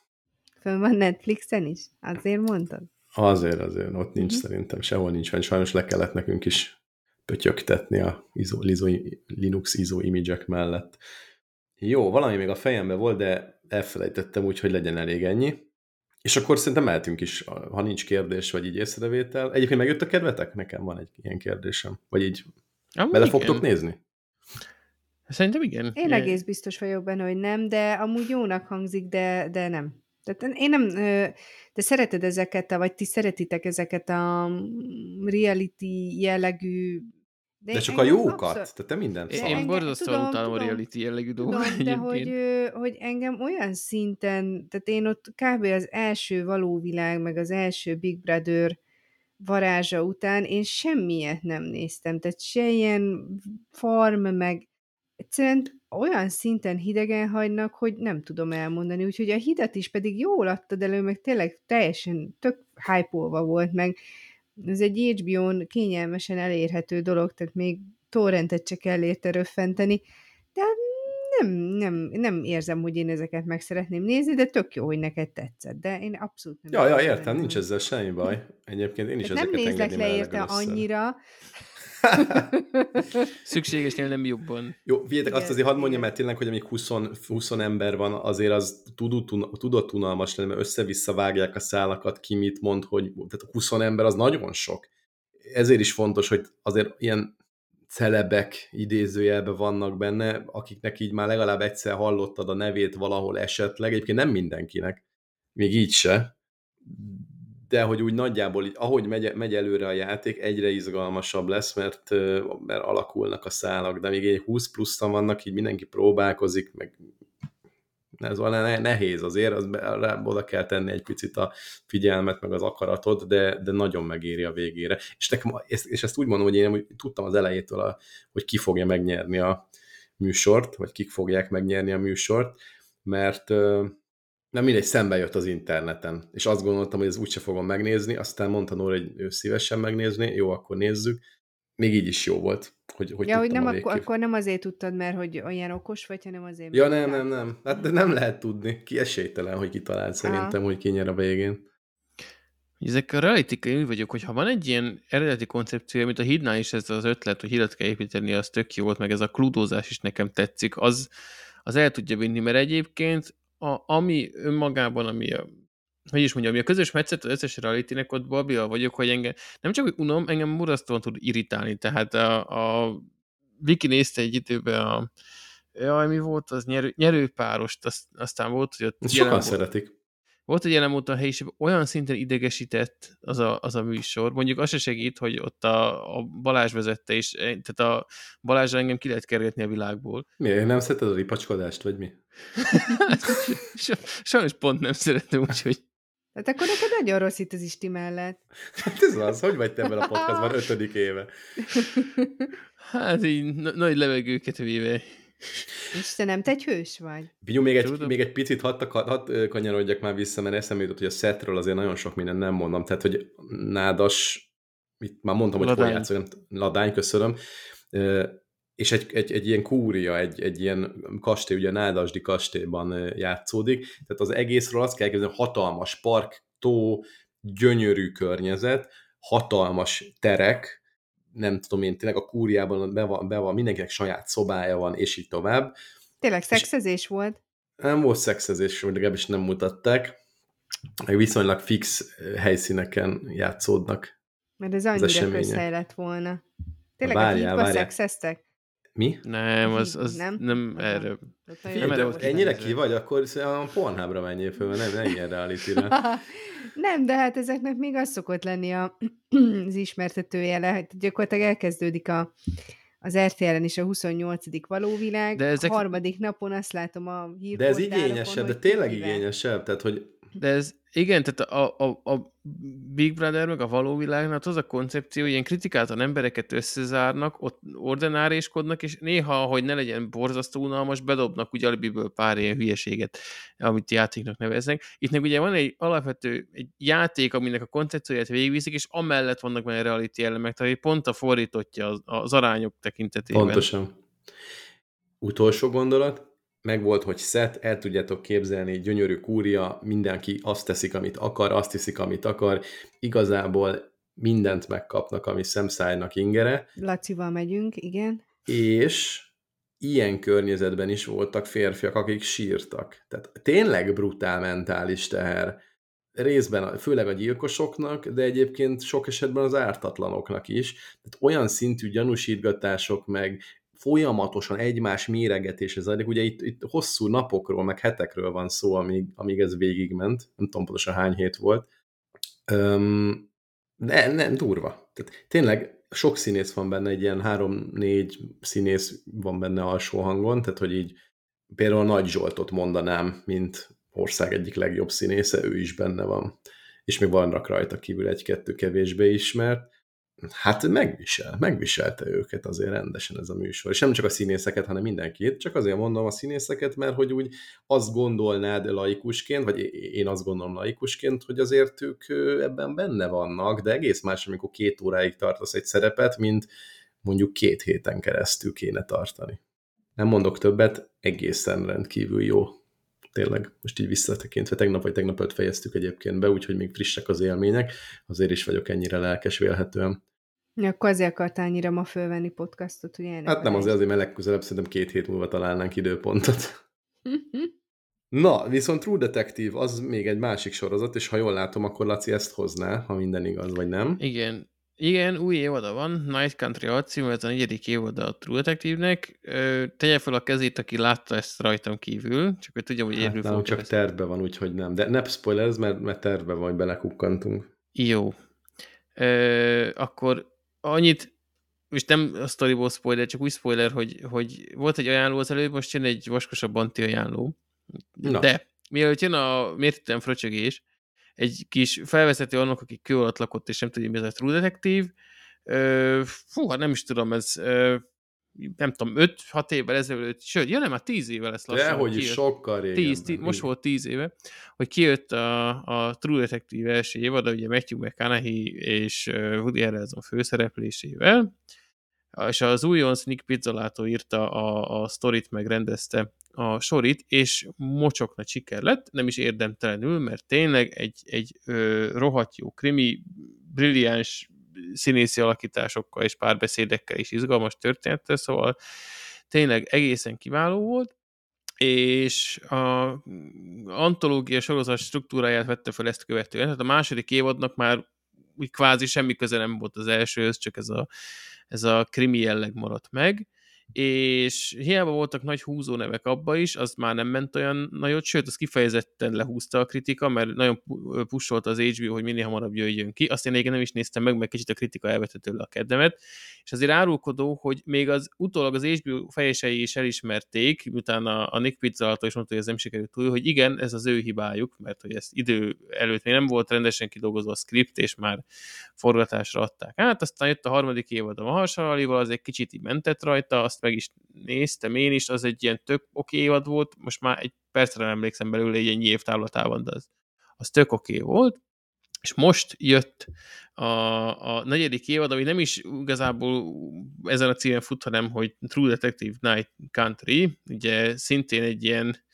Fönn van Netflixen is? Azért mondtad? Azért, azért. Ott nincs uh-huh. szerintem. Sehol nincs fenn. Sajnos le kellett nekünk is pötyögtetni a ISO, ISO, Linux ISO imidzsek mellett. Jó, valami még a fejembe volt, de elfelejtettem úgy, hogy legyen elég ennyi. És akkor szerintem mehetünk is, ha nincs kérdés, vagy így észrevétel. Egyébként megjött a kedvetek? Nekem van egy ilyen kérdésem. Vagy így Amúgy bele igen. fogtok nézni? Szerintem igen. Én egész biztos vagyok benne, hogy nem, de amúgy jónak hangzik, de, de nem. Tehát én nem, te szereted ezeket, vagy ti szeretitek ezeket a mm, reality jellegű de, de csak a jókat, abszol... tehát te mindent szar. Én borzasztóan utálom a reality jellegű dolgokat De hogy, hogy engem olyan szinten, tehát én ott kb. az első való világ, meg az első Big Brother varázsa után én semmiet nem néztem, tehát se ilyen farm, meg egyszerűen olyan szinten hidegen hagynak, hogy nem tudom elmondani, úgyhogy a hidat is pedig jól adtad elő, meg tényleg teljesen tök hype volt, meg ez egy HBO-n kényelmesen elérhető dolog, tehát még torrentet se kell érte röffenteni, de nem, nem, nem érzem, hogy én ezeket meg szeretném nézni, de tök jó, hogy neked tetszett, de én abszolút nem. Ja, ja, értem, nincs ezzel semmi baj. Egyébként én is tehát ezeket nem nézlek le érte annyira, Szükségesnél nem jobban. Jó, figyeljetek, azt azért hadd mondjam el tényleg, hogy amíg 20, 20 ember van, azért az tudott, tudott unalmas lenni, mert össze-vissza vágják a szálakat, ki mit mond, hogy tehát 20 ember az nagyon sok. Ezért is fontos, hogy azért ilyen celebek idézőjelben vannak benne, akiknek így már legalább egyszer hallottad a nevét valahol esetleg, egyébként nem mindenkinek, még így se, de hogy úgy nagyjából, ahogy megy, megy előre a játék, egyre izgalmasabb lesz, mert, mert alakulnak a szálak, de még egy 20 pluszan vannak, így mindenki próbálkozik, meg ez ne- nehéz azért, az be- oda kell tenni egy picit a figyelmet, meg az akaratot, de, de nagyon megéri a végére. És, nekem, és, ezt úgy mondom, hogy én tudtam az elejétől, a, hogy ki fogja megnyerni a műsort, vagy kik fogják megnyerni a műsort, mert nem mindegy, szembe jött az interneten, és azt gondoltam, hogy ez úgyse fogom megnézni, aztán mondta Nóra, hogy ő szívesen megnézni, jó, akkor nézzük. Még így is jó volt, hogy, hogy Ja, hogy nem, a akkor, akkor nem azért tudtad, mert hogy olyan okos vagy, hanem azért, Ja, nem, nem, nem. Hát de nem lehet tudni. Ki esélytelen, hogy kitalált szerintem, hogy ki nyer a végén. Ezek a reality úgy vagyok, hogy ha van egy ilyen eredeti koncepció, amit a hídnál is ez az ötlet, hogy hídat kell építeni, az tök jó volt, meg ez a klúdózás is nekem tetszik, az, az el tudja vinni, mert egyébként a, ami önmagában, ami a, hogy is mondjam, ami a közös metszet az összes reality ott babia vagyok, hogy engem nem csak hogy unom, engem murasztóan tud irritálni, tehát a, a Viki nézte egy időben a Jaj, mi volt az? Nyerő, nyerőpárost, azt, aztán volt, hogy ott sokan volt- szeretik. Volt egy jelen a helyiségben, olyan szinten idegesített az a, az a műsor. Mondjuk az se segít, hogy ott a, a Balázs vezette, és eh, tehát a Balázsra engem ki lehet kergetni a világból. Miért nem szereted a ripacskodást, vagy mi? Sa- Sajnos pont nem szeretem, úgyhogy Hát akkor neked nagyon rossz itt az Isti mellett. Hát ez az, hogy vagy te ebben a podcastban ötödik éve? hát így na- nagy levegőket véve. És te egy hős vagy? Bigyú, még egy, Tudom. még egy picit hadd, ö, kanyarodjak már vissza, mert eszembe jutott, hogy a setről azért nagyon sok minden nem mondom. Tehát, hogy nádas, itt már mondtam, hogy Ladány. hol játszok, nem, ladány, köszönöm. És egy, egy, egy ilyen kúria, egy, egy ilyen kastély, ugye a Nádasdi kastélyban játszódik. Tehát az egészről azt kell képzelni, hatalmas park, tó, gyönyörű környezet, hatalmas terek, nem tudom én, tényleg a kúriában be van, be van, mindenkinek saját szobája van, és így tovább. Tényleg szexezés volt? Nem volt szexezés, vagy legalábbis nem mutatták. Meg viszonylag fix helyszíneken játszódnak. Mert ez annyira közhely lett volna. Tényleg Várjál, a várjál. szexeztek? Mi? Nem, az, az Nem? nem, Aha. erre. Ennyire ki vagy, akkor szerintem a Pornhubra menjél föl, nem, nem ilyen reality Nem, de hát ezeknek még az szokott lenni a, az ismertetőjele, hogy gyakorlatilag elkezdődik a, az RTL-en is a 28. valóvilág, De de ezek- a harmadik napon azt látom a De ez hírportálokon, igényesebb, de tényleg igényesebb, tehát hogy De ez, igen, tehát a, a, a Big Brother meg a való világnál az a koncepció, hogy ilyen kritikáltan embereket összezárnak, ott ordenáréskodnak, és néha, hogy ne legyen borzasztó unalmas, bedobnak ugye alibiből pár ilyen hülyeséget, amit játéknak neveznek. Itt meg ugye van egy alapvető egy játék, aminek a koncepcióját végigviszik, és amellett vannak benne reality elemek, tehát pont a fordítottja az, az arányok tekintetében. pontosan. Utolsó gondolat, meg volt, hogy szet, el tudjátok képzelni, gyönyörű kúria, mindenki azt teszik, amit akar, azt hiszik, amit akar, igazából mindent megkapnak, ami szemszájnak ingere, Lacival megyünk, igen. és ilyen környezetben is voltak férfiak, akik sírtak. Tehát tényleg brutál mentális teher. Részben, főleg a gyilkosoknak, de egyébként sok esetben az ártatlanoknak is. Tehát olyan szintű gyanúsítgatások, meg folyamatosan egymás méregetése zajlik. Ugye itt, itt hosszú napokról, meg hetekről van szó, amíg, amíg ez végigment. Nem tudom pontosan hány hét volt. Öm, de nem, durva. Tehát tényleg sok színész van benne, egy ilyen három-négy színész van benne alsó hangon, tehát hogy így például Nagy Zsoltot mondanám, mint ország egyik legjobb színésze, ő is benne van. És még vannak rajta kívül egy-kettő kevésbé ismert. Hát megvisel, megviselte őket azért rendesen ez a műsor. És nem csak a színészeket, hanem mindenkit. Csak azért mondom a színészeket, mert hogy úgy azt gondolnád laikusként, vagy én azt gondolom laikusként, hogy azért ők ebben benne vannak, de egész más, amikor két óráig tartasz egy szerepet, mint mondjuk két héten keresztül kéne tartani. Nem mondok többet, egészen rendkívül jó. Tényleg, most így visszatekintve, tegnap vagy tegnap öt fejeztük egyébként be, úgyhogy még frissek az élmények, azért is vagyok ennyire lelkes vélhetően. Ja, akkor azért akart annyira ma fölvenni podcastot, ugye? Hát nem azért, azért, mert legközelebb szerintem két hét múlva találnánk időpontot. Na, viszont True Detective az még egy másik sorozat, és ha jól látom, akkor Laci ezt hozná, ha minden igaz, vagy nem. Igen. Igen, új évada van, Night Country alcímű, ez a negyedik évada a True Detective-nek. Tegye fel a kezét, aki látta ezt rajtam kívül, csak hogy tudja, hogy érni hát, csak ezt. tervbe van, úgyhogy nem. De ne spoilerz, mert, mert tervbe van, hogy belekukkantunk. Jó. Ö, akkor annyit, és nem a storyból spoiler, csak úgy spoiler, hogy, hogy volt egy ajánló az előbb, most jön egy vaskosabb anti ajánló. Na. De mielőtt jön a mértékben fröcsögés, egy kis felvezető annak, aki kő alatt lakott, és nem tudja, mi ez a True Detective. Fú, hát nem is tudom, ez nem tudom, 5-6 évvel ezelőtt, sőt, ja nem, már 10 éve lesz lassan. Dehogy is sokkal régen. 10, 10, most volt 10 éve, hogy kijött a, a True Detective első évad, ugye Matthew McConaughey és Woody Harrelson főszereplésével, és az újonc Nick Pizzolato írta a, a sztorit, megrendezte a sorit, és mocsok nagy siker lett, nem is érdemtelenül, mert tényleg egy, egy ö, rohadt jó krimi, brilliáns színészi alakításokkal és párbeszédekkel is izgalmas története, szóval tényleg egészen kiváló volt, és a antológia sorozat struktúráját vette fel ezt követően. Tehát a második évadnak már úgy kvázi semmi köze nem volt az elsőhöz, csak ez a, ez a krimi jelleg maradt meg, és hiába voltak nagy húzó nevek abba is, az már nem ment olyan nagyot, sőt, az kifejezetten lehúzta a kritika, mert nagyon pusolta az HBO, hogy minél hamarabb jöjjön ki. Azt én igen nem is néztem meg, mert kicsit a kritika elvette tőle a kedvemet, és azért árulkodó, hogy még az utólag az HBO fejesei is elismerték, miután a, a Nick Pizzalato is mondta, hogy ez nem sikerült túl, hogy igen, ez az ő hibájuk, mert hogy ezt idő előtt még nem volt rendesen kidolgozva a script, és már forgatásra adták át, aztán jött a harmadik évad a Mahasalalival, az egy kicsit mentett rajta, azt meg is néztem én is, az egy ilyen tök oké évad volt, most már egy percre nem emlékszem belőle egy ennyi év távlatában, de az, az tök oké volt, és most jött a, a negyedik évad, ami nem is igazából ezen a címen fut, hanem hogy True Detective Night Country, ugye szintén egy ilyen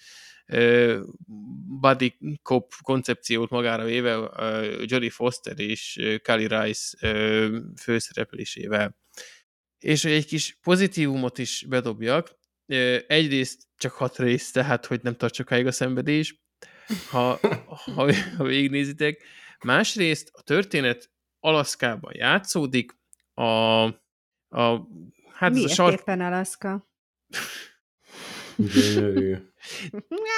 uh, cop koncepciót magára véve Jodie Foster és Kali Rice főszereplésével. És hogy egy kis pozitívumot is bedobjak, egyrészt csak hat rész, tehát hogy nem tart sokáig a szenvedés, ha, ha, ha végignézitek. Másrészt a történet Alaszkában játszódik, a, a hát Miért ez a sark... éppen Alaszka? Gyönyörű.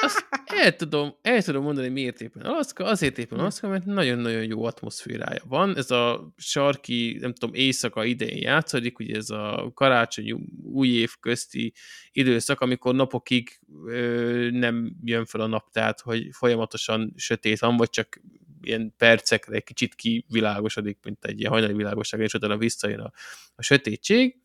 Azt el tudom, el tudom mondani, miért éppen Alaszka. Azért éppen Alaszka, mert nagyon-nagyon jó atmoszférája van. Ez a sarki, nem tudom, éjszaka idején játszódik, ugye ez a karácsony új év közti időszak, amikor napokig ö, nem jön fel a nap, tehát hogy folyamatosan sötét van, vagy csak ilyen percekre egy kicsit kivilágosodik, mint egy ilyen hajnali világosság, és utána visszajön a, a sötétség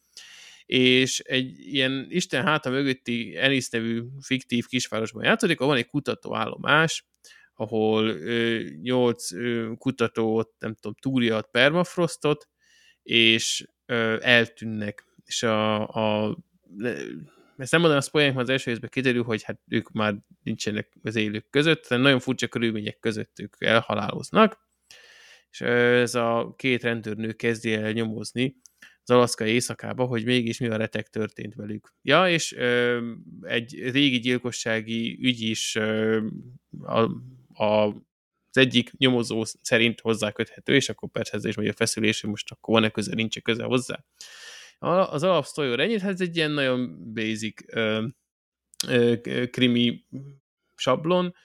és egy ilyen Isten háta mögötti Enis nevű fiktív kisvárosban játszódik, ahol van egy kutatóállomás, ahol ö, nyolc ö, kutató ott, nem tudom, túrja a permafrostot, és ö, eltűnnek. És a, a ezt nem mondanám a spoilernek, mert az első részben kiderül, hogy hát ők már nincsenek az élők között, tehát nagyon furcsa körülmények között ők elhaláloznak, és ez a két rendőrnő kezdi el nyomozni az alaszkai éjszakába, hogy mégis mi a retek történt velük. Ja, és ö, egy régi gyilkossági ügy is ö, a, a, az egyik nyomozó szerint hozzáköthető, és akkor persze ez is a feszülés, hogy most akkor van-e köze, nincs -e köze hozzá. Az alapsztory ennyit, hát ez egy ilyen nagyon basic ö, ö, krimi sablon,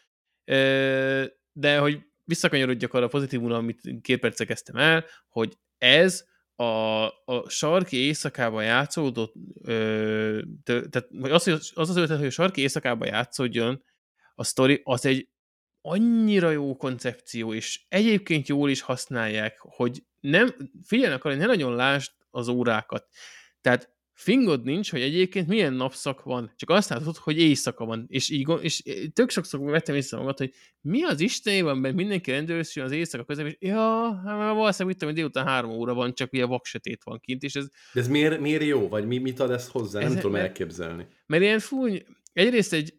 ö, de hogy visszakanyarodjak arra pozitívumra, amit két percre kezdtem el, hogy ez a, a sarki éjszakában játszódott, ö, tehát az, az az ötlet, hogy a sarki éjszakában játszódjon a sztori, az egy annyira jó koncepció, és egyébként jól is használják, hogy nem, figyelnek arra, hogy ne nagyon lásd az órákat. Tehát fingod nincs, hogy egyébként milyen napszak van, csak azt látod, hogy éjszaka van, és, így, és tök sokszor vettem észre magad, hogy mi az Istenében, mert mindenki rendőrszül az éjszaka közben, és ja, hát valószínűleg mit hogy délután három óra van, csak ugye vaksötét van kint, és ez... De ez miért, miért jó, vagy mi, mit ad ezt hozzá? Ez, nem tudom mert, elképzelni. Mert ilyen fúny, egyrészt egy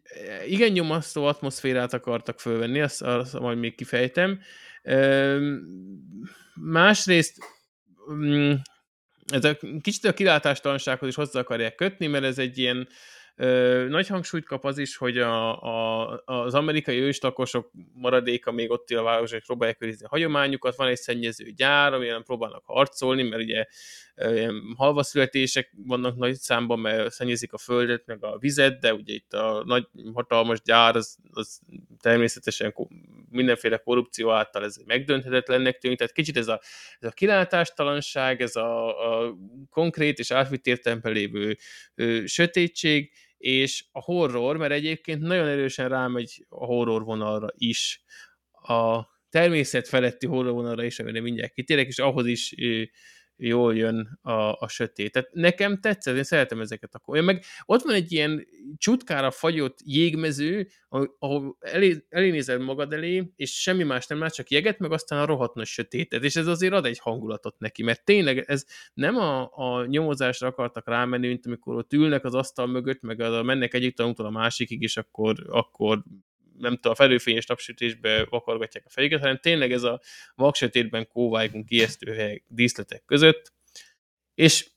igen nyomasztó atmoszférát akartak fölvenni, azt, azt majd még kifejtem. Másrészt mm, ez a kicsit a kilátástalansághoz is hozzá akarják kötni, mert ez egy ilyen Ö, nagy hangsúlyt kap az is, hogy a, a, az amerikai őslakosok maradéka még ott él a város, és próbálják őrizni a hagyományukat, van egy szennyező gyár, amilyen próbálnak harcolni, mert ugye ilyen halvaszületések vannak nagy számban, mert szennyezik a földet, meg a vizet, de ugye itt a nagy hatalmas gyár, az, az természetesen mindenféle korrupció által ez megdönthetetlennek tűnik, tehát kicsit ez a, ez a kilátástalanság, ez a, a konkrét és átvitt értelemben lévő ö, sötétség, és a horror, mert egyébként nagyon erősen rámegy a horror vonalra is. A természet feletti horror vonalra is, amire mindjárt kitérek, és ahhoz is jól jön a, a sötét. Tehát nekem tetszett, én szeretem ezeket a én meg ott van egy ilyen csutkára fagyott jégmező, ahol elé, elénézel magad elé, és semmi más nem lát, csak jeget, meg aztán a rohadt nagy sötétet, és ez azért ad egy hangulatot neki, mert tényleg ez nem a, a nyomozásra akartak rámenni, mint amikor ott ülnek az asztal mögött, meg a, mennek egyik tanútól a másikig, és akkor, akkor nem tudom, a felőfényes napsütésbe vakargatják a fejüket, hanem tényleg ez a vaksötétben kóvájkunk ijesztő helyek, díszletek között. És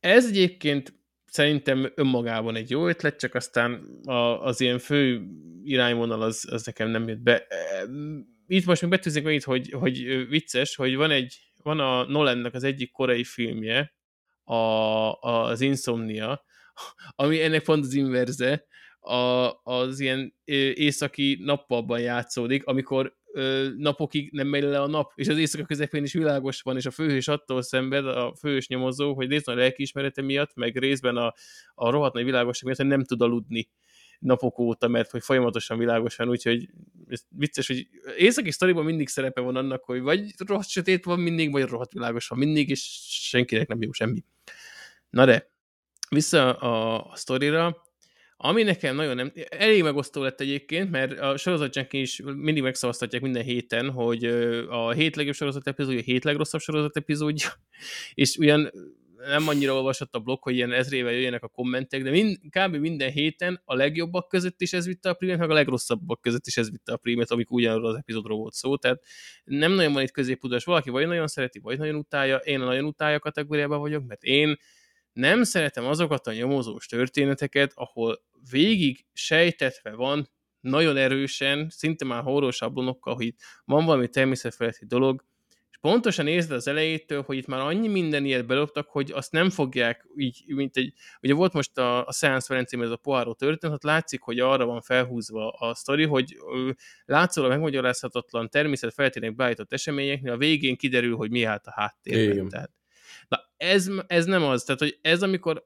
ez egyébként szerintem önmagában egy jó ötlet, csak aztán a, az ilyen fő irányvonal az, az nekem nem jött be. Itt most még betűznék meg itt, hogy, hogy vicces, hogy van egy, van a Nolannek az egyik korai filmje, a, az Insomnia, ami ennek pont az inverze, a, az ilyen északi nappalban játszódik, amikor napokig nem megy le a nap, és az éjszaka közepén is világos van, és a főhős attól szenved, a főhős nyomozó, hogy részben a lelkiismerete miatt, meg részben a, a rohadt nagy világosság miatt, hogy nem tud aludni napok óta, mert hogy folyamatosan világos van, úgyhogy ez vicces, hogy északi sztoriban mindig szerepe van annak, hogy vagy rohadt sötét van mindig, vagy rohadt világos van mindig, és senkinek nem jó semmi. Na de, vissza a, a sztorira, ami nekem nagyon nem... Elég megosztó lett egyébként, mert a sorozatjánk is mindig megszavaztatják minden héten, hogy a hét legjobb sorozat epizódja, a hét legrosszabb sorozat epizódja, és ugyan nem annyira olvasott a blog, hogy ilyen ezrével jöjjenek a kommentek, de mind, kb. minden héten a legjobbak között is ez vitte a primet, meg a legrosszabbak között is ez vitte a primet, amik ugyanarról az epizódról volt szó, tehát nem nagyon van itt középudás, valaki vagy nagyon szereti, vagy nagyon utálja, én a nagyon utálja kategóriában vagyok, mert én nem szeretem azokat a nyomozós történeteket, ahol végig sejtetve van, nagyon erősen, szinte már horror sablonokkal, hogy itt van valami természetfeletti dolog, és pontosan érzed az elejétől, hogy itt már annyi minden ilyet beloptak, hogy azt nem fogják így, mint egy, ugye volt most a, a Science Ferencém ez a poáró történet, ott látszik, hogy arra van felhúzva a sztori, hogy látszólag megmagyarázhatatlan természetfeletének beállított eseményeknél a végén kiderül, hogy mi állt a háttérben. Tehát Na, ez, ez nem az. Tehát, hogy ez amikor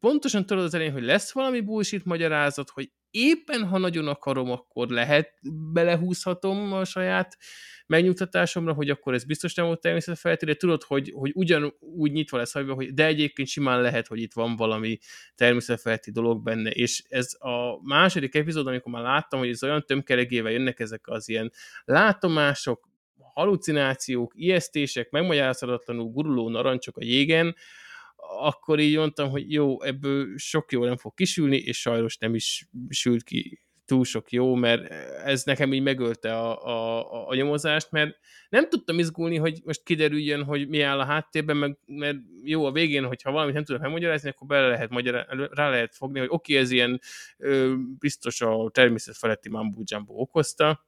pontosan tudod az elején, hogy lesz valami bullshit magyarázat, hogy éppen ha nagyon akarom, akkor lehet, belehúzhatom a saját megnyugtatásomra, hogy akkor ez biztos nem volt természetfeltétele. Tudod, hogy, hogy ugyanúgy nyitva lesz hagyva, hogy de egyébként simán lehet, hogy itt van valami természetfelti dolog benne, és ez a második epizód, amikor már láttam, hogy ez olyan tömkeregével jönnek ezek az ilyen látomások, halucinációk, ijesztések, megmagyarázhatatlanul guruló narancsok a jégen, akkor így mondtam, hogy jó, ebből sok jó nem fog kisülni, és sajnos nem is sült ki túl sok jó, mert ez nekem így megölte a, a, a nyomozást, mert nem tudtam izgulni, hogy most kiderüljön, hogy mi áll a háttérben, meg, mert jó, a végén, hogyha valamit nem tudok megmagyarázni, akkor bele lehet magyará, rá lehet fogni, hogy oké, okay, ez ilyen ö, biztos a természet feletti mambo jumbo okozta,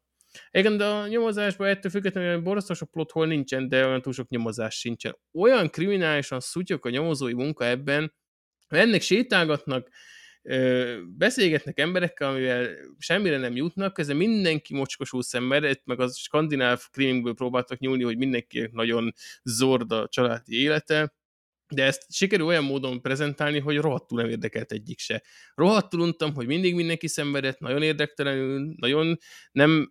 de a nyomozásban ettől függetlenül olyan borzasztó sok plot hol nincsen, de olyan túl sok nyomozás sincsen. Olyan kriminálisan szutyok a nyomozói munka ebben, ennek sétálgatnak, beszélgetnek emberekkel, amivel semmire nem jutnak, közben mindenki mocskosul szenved, meg az skandináv krimingből próbáltak nyúlni, hogy mindenki nagyon zord a családi élete, de ezt sikerül olyan módon prezentálni, hogy rohadtul nem érdekelt egyik se. Rohadtul untam, hogy mindig mindenki szenvedett, nagyon érdektelenül, nagyon nem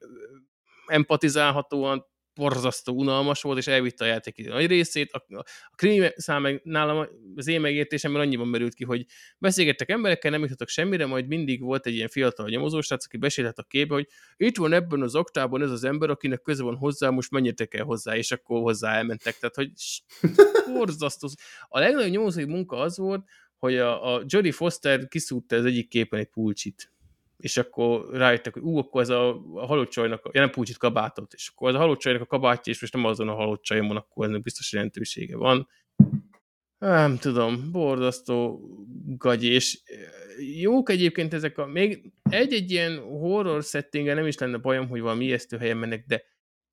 empatizálhatóan, borzasztó unalmas volt, és elvitte a játék nagy részét. A, a krimi szám meg nálam az én megértésemben annyiban merült ki, hogy beszélgettek emberekkel, nem jutottak semmire, majd mindig volt egy ilyen fiatal nyomozósrác, aki besélhet a képbe, hogy itt van ebben az oktában ez az ember, akinek köze van hozzá, most menjetek el hozzá, és akkor hozzá elmentek. Tehát, hogy borzasztó. A legnagyobb nyomozói munka az volt, hogy a, a Jodie Foster kiszúrta az egyik képen egy pulcsit és akkor rájöttek, hogy ú, akkor ez a, a halott csajnak, ja nem púcsit kabátot, és akkor ez a halott csajnak a kabátja, és most nem azon a halott csajom van, akkor ennek biztos jelentősége van. Nem tudom, borzasztó gagy, és jók egyébként ezek a, még egy-egy ilyen horror settinggel nem is lenne bajom, hogy valami ijesztő helyen mennek, de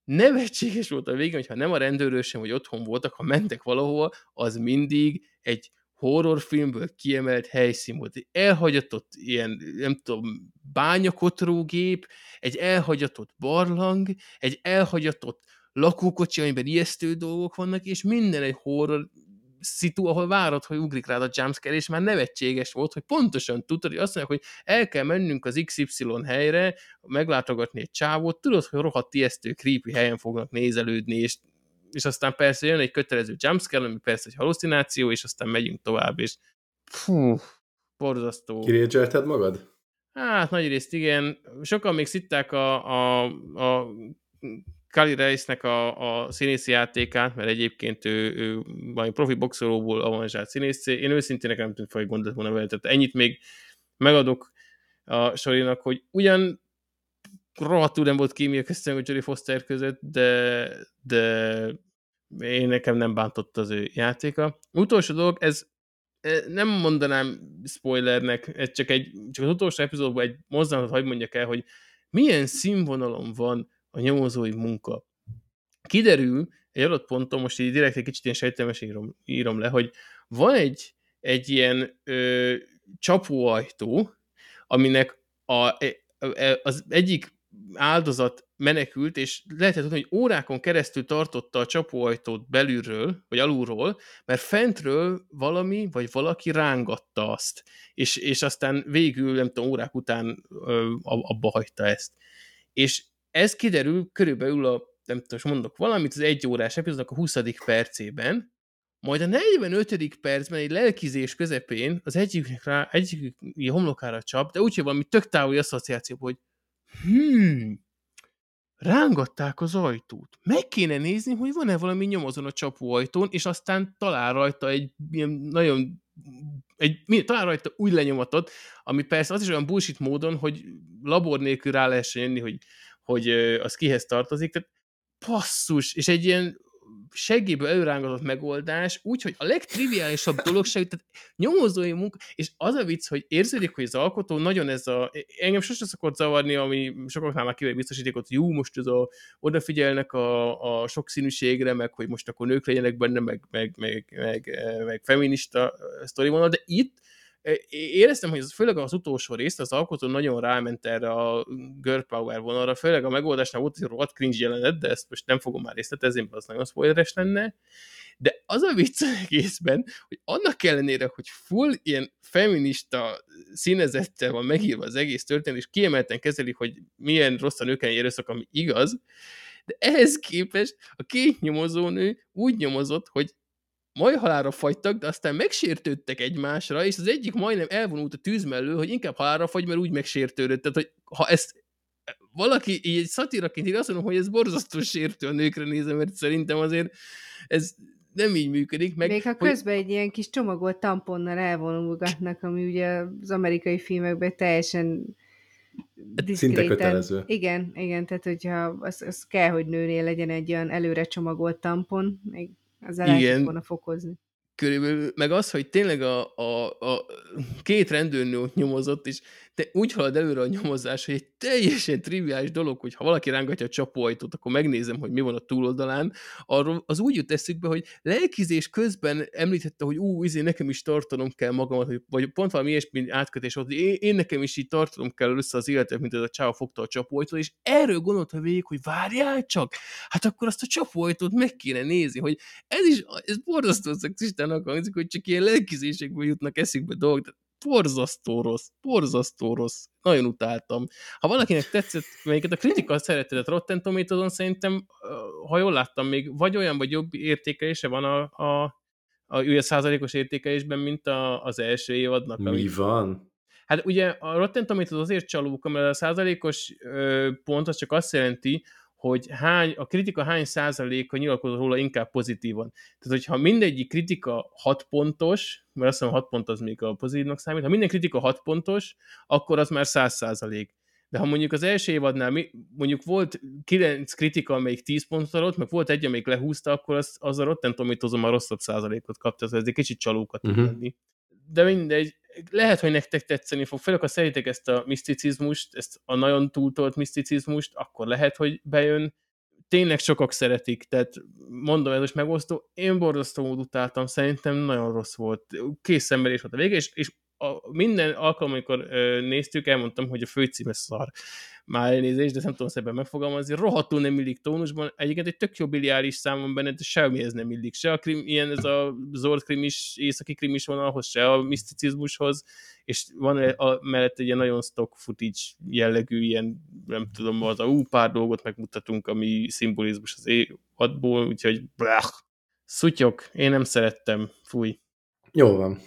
nevetséges volt a végén, hogyha nem a rendőrősem, hogy otthon voltak, ha mentek valahova, az mindig egy horrorfilmből kiemelt helyszín volt. Egy elhagyatott ilyen, nem tudom, bányakotrógép, egy elhagyatott barlang, egy elhagyatott lakókocsi, amiben ijesztő dolgok vannak, és minden egy horror szitu, ahol várod, hogy ugrik rád a jumpscare, és már nevetséges volt, hogy pontosan tudod, hogy azt mondják, hogy el kell mennünk az XY helyre, meglátogatni egy csávót, tudod, hogy rohadt ijesztő, creepy helyen fognak nézelődni, és, és aztán persze jön egy kötelező jumpscare, ami persze egy halucináció, és aztán megyünk tovább, és fú, borzasztó. Kirédzselted magad? Hát nagy részt igen. Sokan még szitták a, a, a Kali Reisnek a, a színészi játékát, mert egyébként ő, ő valami profi boxolóból avanzsált színész. Én őszintén nekem nem tűnt fel, hogy gondolt volna vele. Tehát ennyit még megadok a Sorinak, hogy ugyan rohadtul nem volt kémia köztem a Jodie Foster között, de, de én nekem nem bántott az ő játéka. Utolsó dolog, ez nem mondanám spoilernek, ez csak, egy, csak az utolsó epizódban egy mozdulatot hagy mondjak el, hogy milyen színvonalon van a nyomozói munka. Kiderül egy adott ponton, most így direkt egy kicsit ilyen sejtelmes írom, írom le, hogy van egy, egy ilyen ö, csapóajtó, aminek a, e, e, az egyik áldozat menekült, és lehetett tudni, hogy órákon keresztül tartotta a csapóajtót belülről, vagy alulról, mert fentről valami, vagy valaki rángatta azt, és, és aztán végül, nem tudom, órák után ö, abba hagyta ezt. És ez kiderül körülbelül a, nem tudom, mondok valamit, az egy órás epizódnak a 20. percében, majd a 45. percben egy lelkizés közepén az egyiknek rá, egyik homlokára csap, de úgy, hogy valami tök távoli asszociáció, hogy hmm, rángatták az ajtót. Meg kéne nézni, hogy van-e valami nyom azon a csapóajtón, és aztán talál rajta egy ilyen nagyon egy, talán rajta új lenyomatot, ami persze az is olyan bullshit módon, hogy labor nélkül rá lehessen jönni, hogy hogy az kihez tartozik, tehát passzus, és egy ilyen seggéből előrángatott megoldás, úgyhogy a legtriviálisabb dolog se, tehát nyomozói munka, és az a vicc, hogy érződik, hogy az alkotó nagyon ez a, engem sosem szokott zavarni, ami sokaknál már kivel biztosítékot, hogy jó, most ez a, odafigyelnek a, a sokszínűségre, meg hogy most akkor nők legyenek benne, meg, meg, meg, meg, meg feminista sztori vonal, de itt éreztem, hogy az, főleg az utolsó részt az alkotó nagyon ráment erre a girl power vonalra, főleg a megoldásnál volt egy rohadt cringe jelenet, de ezt most nem fogom már részletezni, mert az nagyon spoileres lenne, de az a vicc egészben, hogy annak ellenére, hogy full ilyen feminista színezettel van megírva az egész történet, és kiemelten kezeli, hogy milyen rossz a nőken erőszak, ami igaz, de ehhez képest a két nyomozónő úgy nyomozott, hogy halálra fagytak, de aztán megsértődtek egymásra, és az egyik majdnem elvonult a tűz mellől, hogy inkább halálra fagy, mert úgy megsértődött. Tehát, hogy ha ezt valaki így egy szatíraként ír, azt mondom, hogy ez borzasztó sértő a nőkre nézve, mert szerintem azért ez nem így működik. Meg, Még ha hogy... közben egy ilyen kis csomagolt tamponnal elvonulgatnak, ami ugye az amerikai filmekben teljesen Szinte kötelező. Igen, igen, tehát hogyha az, az kell, hogy nőnél legyen egy olyan előre csomagolt tampon, még az el volna fokozni. Körülbelül, meg az, hogy tényleg a, a, a két rendőrnő ott nyomozott, és te úgy halad előre a nyomozás, hogy egy teljesen triviális dolog, hogy ha valaki rángatja a csapóajtót, akkor megnézem, hogy mi van a túloldalán, arról az úgy jut eszükbe, hogy lelkizés közben említette, hogy ú, izé, nekem is tartanom kell magamat, vagy pont valami ilyesmi átkötés volt, hogy én, én nekem is így tartanom kell össze az életet, mint ez a csáva fogta a csapóajtót, és erről gondolta végig, hogy várjál csak, hát akkor azt a csapóajtót meg kéne nézni, hogy ez is, ez borzasztó szexistának hangzik, hogy csak ilyen lelkizésekből jutnak eszükbe dolgok, de borzasztó rossz, borzasztó rossz. Nagyon utáltam. Ha valakinek tetszett, melyiket a kritika szeretett Rotten tomatoes szerintem, ha jól láttam, még vagy olyan, vagy jobb értékelése van a, a, a, a százalékos értékelésben, mint a, az első évadnak. Mi ami... van? Hát ugye a Rotten Tomatoes azért csalók, mert a százalékos pont az csak azt jelenti, hogy hány, a kritika hány százaléka nyilatkozott róla inkább pozitívan. Tehát, hogyha mindegyik kritika 6 pontos, mert azt hiszem 6 pont az még a pozitívnak számít, ha minden kritika 6 pontos, akkor az már 100 százalék. de ha mondjuk az első évadnál mi, mondjuk volt 9 kritika, amelyik 10 pontot adott, meg volt egy, amelyik lehúzta, akkor az, az a Rotten tomatoes a rosszabb százalékot kapta, ez egy kicsit csalókat tud lenni. De mindegy, lehet, hogy nektek tetszeni fog, főleg ha szerintek ezt a miszticizmust, ezt a nagyon túltolt miszticizmust, akkor lehet, hogy bejön. Tényleg sokak szeretik, tehát mondom, ez most megosztó. Én borzasztóan utáltam, szerintem nagyon rossz volt. Kész szenvedés volt a vége, és, és a, minden alkalom, amikor ö, néztük, elmondtam, hogy a főcíme szar. Már elnézést, de nem tudom szebben megfogalmazni. Rohadtul nem illik tónusban. Egyébként egy tök jó biliáris szám van benne, de semmihez nem illik. Se a krim, ilyen ez a zord krimis, északi krimis vonalhoz, se a miszticizmushoz, és van a, mellett egy ilyen nagyon stock footage jellegű, ilyen, nem tudom, az a ú, pár dolgot megmutatunk, ami szimbolizmus az évadból, úgyhogy blech. Szutyok, én nem szerettem, fúj. Jó van.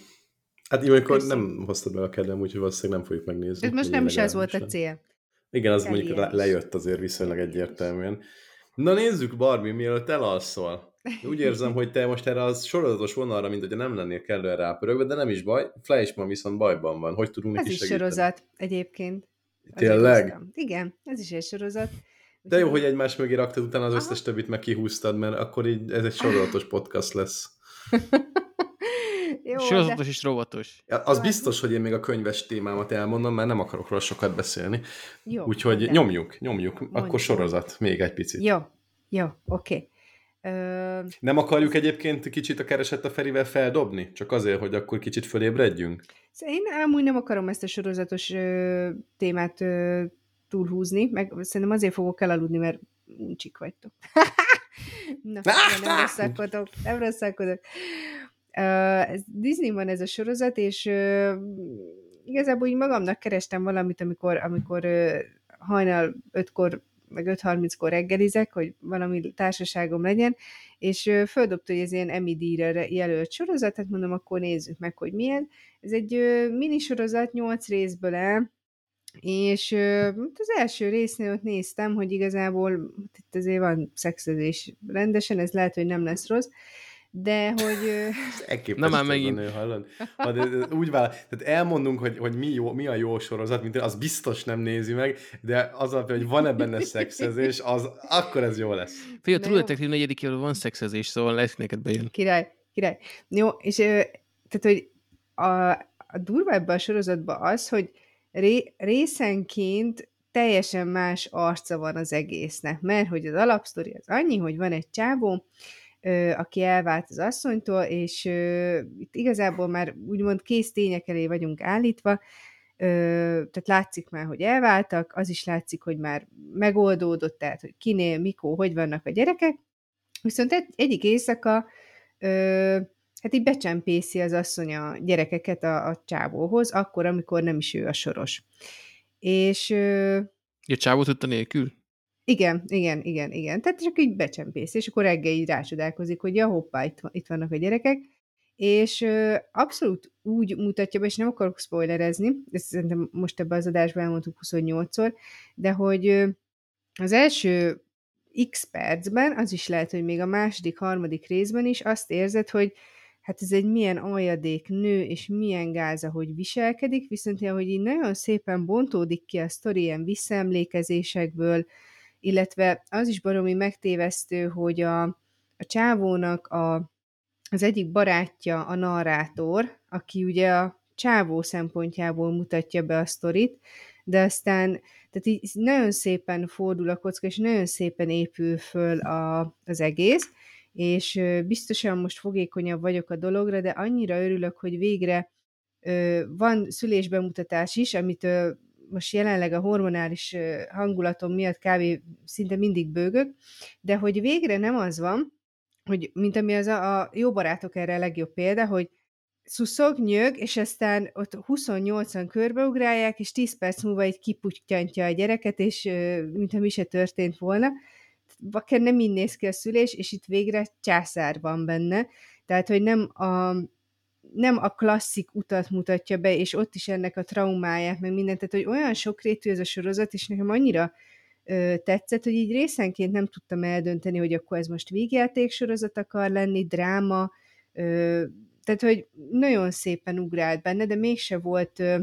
Hát Köszönöm. nem hoztad be a kedvem, úgyhogy valószínűleg nem fogjuk megnézni. Ez most nem is ez volt a nem. cél. Igen, az mondjuk lejött azért viszonylag egyértelműen. Na nézzük, Barbie, mielőtt elalszol. Úgy érzem, hogy te most erre az sorozatos vonalra, mint hogyha nem lennél kellően rápörögve, de nem is baj. Flashman viszont bajban van. Hogy tudunk Ez neki is segíteni? sorozat egyébként. Tényleg? Igen, ez is egy sorozat. De jó, hogy egymás mögé raktad utána az Aha. összes többit meg kihúztad, mert akkor így ez egy sorozatos podcast lesz. Jó, de Sorozatos és rovatos. Ja, Az biztos, hogy én még a könyves témámat elmondom, mert nem akarok róla sokat beszélni. jó, Úgyhogy de- nyomjuk, nyomjuk. Akkor Mondjuk. sorozat, még egy picit. Jó, jó, oké. Ö, Nem akarjuk egyébként kicsit a keresett a Ferivel feldobni? Csak azért, hogy akkor kicsit fölébredjünk? Szóval én amúgy nem akarom ezt a sorozatos ö, témát ö, túlhúzni, meg szerintem azért fogok elaludni, mert uncsik vagytok. Na, de nem rosszalkodok, nem rosszalkodok. Disney van ez a sorozat, és igazából így magamnak kerestem valamit, amikor, amikor hajnal 5-kor, meg 5.30-kor reggelizek, hogy valami társaságom legyen, és földobta, hogy ez ilyen Emmy díjra jelölt sorozat, hát mondom, akkor nézzük meg, hogy milyen. Ez egy uh, minisorozat, 8 részből áll, és ö, az első résznél ott néztem, hogy igazából itt azért van szexezés rendesen, ez lehet, hogy nem lesz rossz, de hogy... elképesztő Na már megint. Nő, hallod? Ha de, de, úgy vála, tehát elmondunk, hogy, hogy mi, jó, mi a jó sorozat, mint az biztos nem nézi meg, de az alapján, hogy van-e benne szexezés, az, akkor ez jó lesz. Fél, a True. Detective negyedik van szexezés, szóval lesz neked bejön. Király, király. Jó, és tehát, hogy a, a durva ebben a sorozatban az, hogy ré, részenként teljesen más arca van az egésznek, mert hogy az alapsztori az annyi, hogy van egy csávó, aki elvált az asszonytól, és itt igazából már úgymond kész tények elé vagyunk állítva, tehát látszik már, hogy elváltak, az is látszik, hogy már megoldódott, tehát hogy kinél, mikor, hogy vannak a gyerekek, viszont egy, egyik éjszaka hát így becsempészi az asszony a gyerekeket a, a csávóhoz, akkor, amikor nem is ő a soros. És ö, Ja, csávó tudta nélkül? Igen, igen, igen, igen. Tehát csak így becsempész, és akkor reggel így rácsodálkozik, hogy ja, hoppá, itt, itt vannak a gyerekek, és ö, abszolút úgy mutatja be, és nem akarok spoilerezni, ezt szerintem most ebben az adásban elmondtuk 28-szor, de hogy ö, az első x percben, az is lehet, hogy még a második, harmadik részben is azt érzed, hogy hát ez egy milyen aljadék nő, és milyen gáza, hogy viselkedik, viszont ahogy így nagyon szépen bontódik ki a sztori ilyen visszaemlékezésekből, illetve az is baromi megtévesztő, hogy a, a csávónak a, az egyik barátja a narrátor, aki ugye a csávó szempontjából mutatja be a sztorit, de aztán tehát így nagyon szépen fordul a kocka, és nagyon szépen épül föl a, az egész, és biztosan most fogékonyabb vagyok a dologra, de annyira örülök, hogy végre van szülésbemutatás is, amit most jelenleg a hormonális hangulatom miatt kb. szinte mindig bőgök, de hogy végre nem az van, hogy mint ami az a, a jó barátok erre a legjobb példa, hogy szuszog, nyög, és aztán ott 28-an körbeugrálják, és 10 perc múlva egy kiputtyantja a gyereket, és mintha mi se történt volna. Bakker nem így néz ki a szülés, és itt végre császár van benne. Tehát, hogy nem a, nem a klasszik utat mutatja be, és ott is ennek a traumáját, meg mindent, tehát, hogy olyan sokrétű ez a sorozat, és nekem annyira ö, tetszett, hogy így részenként nem tudtam eldönteni, hogy akkor ez most vígjáték sorozat akar lenni, dráma, ö, tehát, hogy nagyon szépen ugrált benne, de mégse volt ö,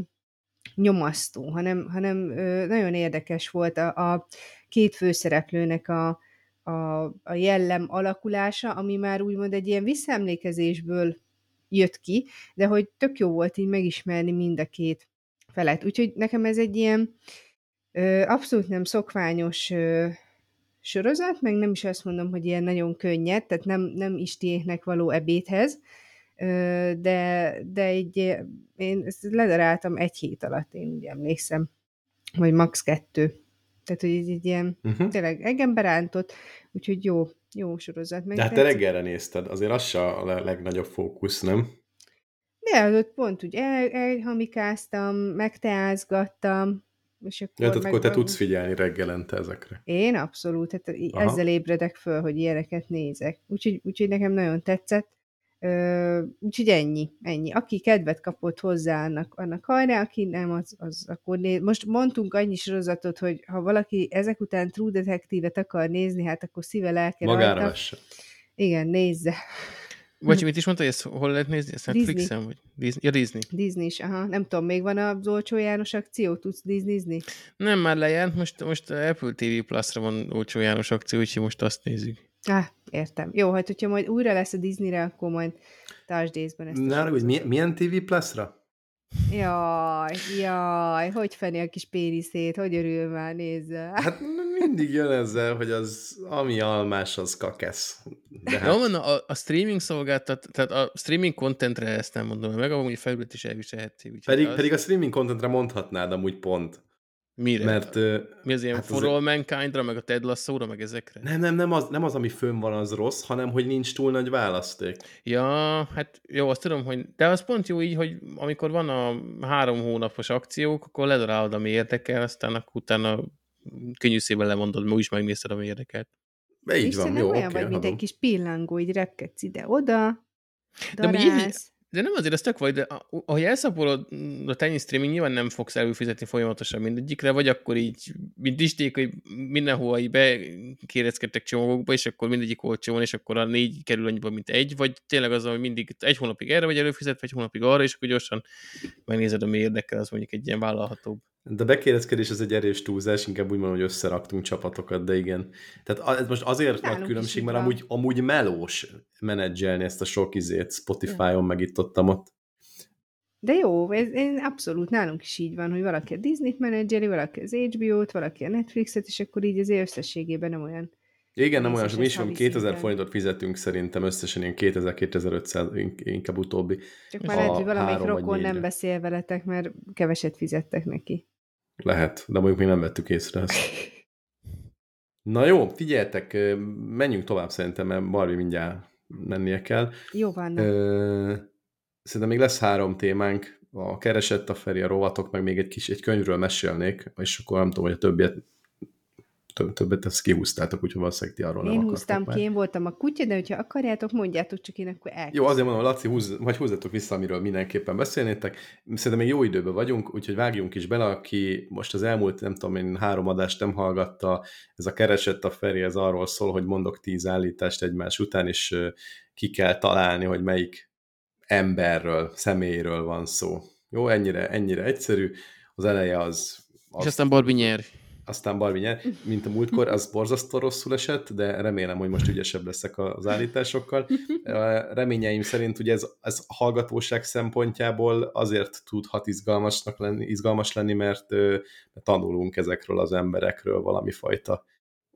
nyomasztó, hanem, hanem ö, nagyon érdekes volt a, a két főszereplőnek a, a, a jellem alakulása, ami már úgymond egy ilyen visszaemlékezésből jött ki, de hogy tök jó volt így megismerni mind a két felet. Úgyhogy nekem ez egy ilyen ö, abszolút nem szokványos ö, sorozat, meg nem is azt mondom, hogy ilyen nagyon könnyed, tehát nem, nem istiéknek való ebédhez, ö, de, de egy, én ezt ledaráltam egy hét alatt, én úgy emlékszem, vagy max. kettő. Tehát, hogy egy, egy ilyen, uh-huh. tényleg engem berántott, úgyhogy jó, jó sorozat. Meg De hát te reggelre nézted, azért az se a legnagyobb fókusz, nem? Ott pont úgy el, elhamikáztam, megteázgattam, és akkor, ja, tehát akkor te tudsz figyelni reggelente ezekre. Én abszolút, tehát Aha. ezzel ébredek föl, hogy ilyeneket nézek. Úgyhogy, úgyhogy nekem nagyon tetszett. Ö, úgyhogy ennyi, ennyi. Aki kedvet kapott hozzá, annak, annak hajrá, aki nem, az, az akkor néz. Most mondtunk annyi sorozatot, hogy ha valaki ezek után True Detective-et akar nézni, hát akkor szíve lelke Magára vesse. Igen, nézze. Vagy mit is mondta, hogy ezt hol lehet nézni? Ezt Netflixen? Vagy Disney? Ja, Disney. Disney is, aha. Nem tudom, még van az olcsó János akció? Tudsz Disneyzni? Nem, már lejárt. Most, most Apple TV Plus-ra van olcsó János akció, úgyhogy most azt nézzük. Ah, értem. Jó, hát hogyha majd újra lesz a Disneyre, akkor majd tartsd észben ezt. Na, hogy milyen, milyen TV Plus-ra? Jaj, jaj, hogy feni a kis péniszét, hogy örül már, nézze. Hát mindig jön ezzel, hogy az, ami almás, az kakesz. De hát... Jó, a, a streaming szolgáltat, tehát a streaming contentre ezt nem mondom meg, amúgy felület is elviselheti. Pedig, az... pedig a streaming contentre mondhatnád amúgy pont. Mire? Mert, Mi az ilyen hát For All Mankind-ra, meg a Ted Lasso-ra, meg ezekre? Nem, nem, nem az, nem az, ami fönn van, az rossz, hanem hogy nincs túl nagy választék. Ja, hát jó, azt tudom, hogy... De az pont jó így, hogy amikor van a három hónapos akciók, akkor ledarálod, ami érdekel, aztán akkor utána könnyű szépen lemondod, mert úgyis megnézted, ami érdekelt. De így van, jó, olyan okay, vagy, mint egy kis pillangó, így repkedsz ide-oda, darálsz. De de nem azért, ez tök vagy, de ahogy elszapolod a tenis streaming, nyilván nem fogsz előfizetni folyamatosan mindegyikre, vagy akkor így, mint isték, hogy mindenhol így bekérezkedtek csomagokba, és akkor mindegyik olcsó van, és akkor a négy kerül annyiba, mint egy, vagy tényleg az, hogy mindig egy hónapig erre vagy előfizetve, egy hónapig arra, és akkor gyorsan megnézed, ami érdekel, az mondjuk egy ilyen vállalhatóbb. De a bekérezkedés az egy erős túlzás, inkább úgy mondom, hogy összeraktunk csapatokat, de igen. Tehát ez most azért Nálunk nagy különbség, mert amúgy, amúgy melós menedzselni ezt a sok izét Spotify-on, meg itt ott, ott. De jó, ez, ez abszolút nálunk is így van, hogy valaki a Disney-t menedzseli, valaki az HBO-t, valaki a Netflixet, és akkor így az összességében nem olyan igen, nem olyan, mi is van, 2000 forintot fizetünk szerintem összesen ilyen 2000-2500, inkább utóbbi. Csak már lehet, hogy valamelyik rokon nem beszél veletek, mert keveset fizettek neki. Lehet, de mondjuk még nem vettük észre ezt. Na jó, figyeljetek, menjünk tovább szerintem, mert Barbie mindjárt mennie kell. Jó van. Szerintem még lesz három témánk, a keresett a Feri, a rovatok, meg még egy kis egy könyvről mesélnék, és akkor nem tudom, hogy a többiet több, többet ezt kihúztátok, úgyhogy valószínűleg ti arról én nem húztam ki, én voltam a kutya, de hogyha akarjátok, mondjátok csak én akkor el. Jó, azért mondom, Laci, húz, vagy húzzatok vissza, amiről mindenképpen beszélnétek. Szerintem még jó időben vagyunk, úgyhogy vágjunk is bele, aki most az elmúlt, nem tudom én, három adást nem hallgatta, ez a keresett a Feri, ez arról szól, hogy mondok tíz állítást egymás után, és ki kell találni, hogy melyik emberről, személyről van szó. Jó, ennyire, ennyire egyszerű. Az eleje az... az és aztán Barbie nyer aztán Barbie nyer, mint a múltkor, az borzasztó rosszul esett, de remélem, hogy most ügyesebb leszek az állításokkal. Reményeim szerint ugye ez, ez hallgatóság szempontjából azért tudhat izgalmasnak lenni, izgalmas lenni, mert tanulunk ezekről az emberekről valami fajta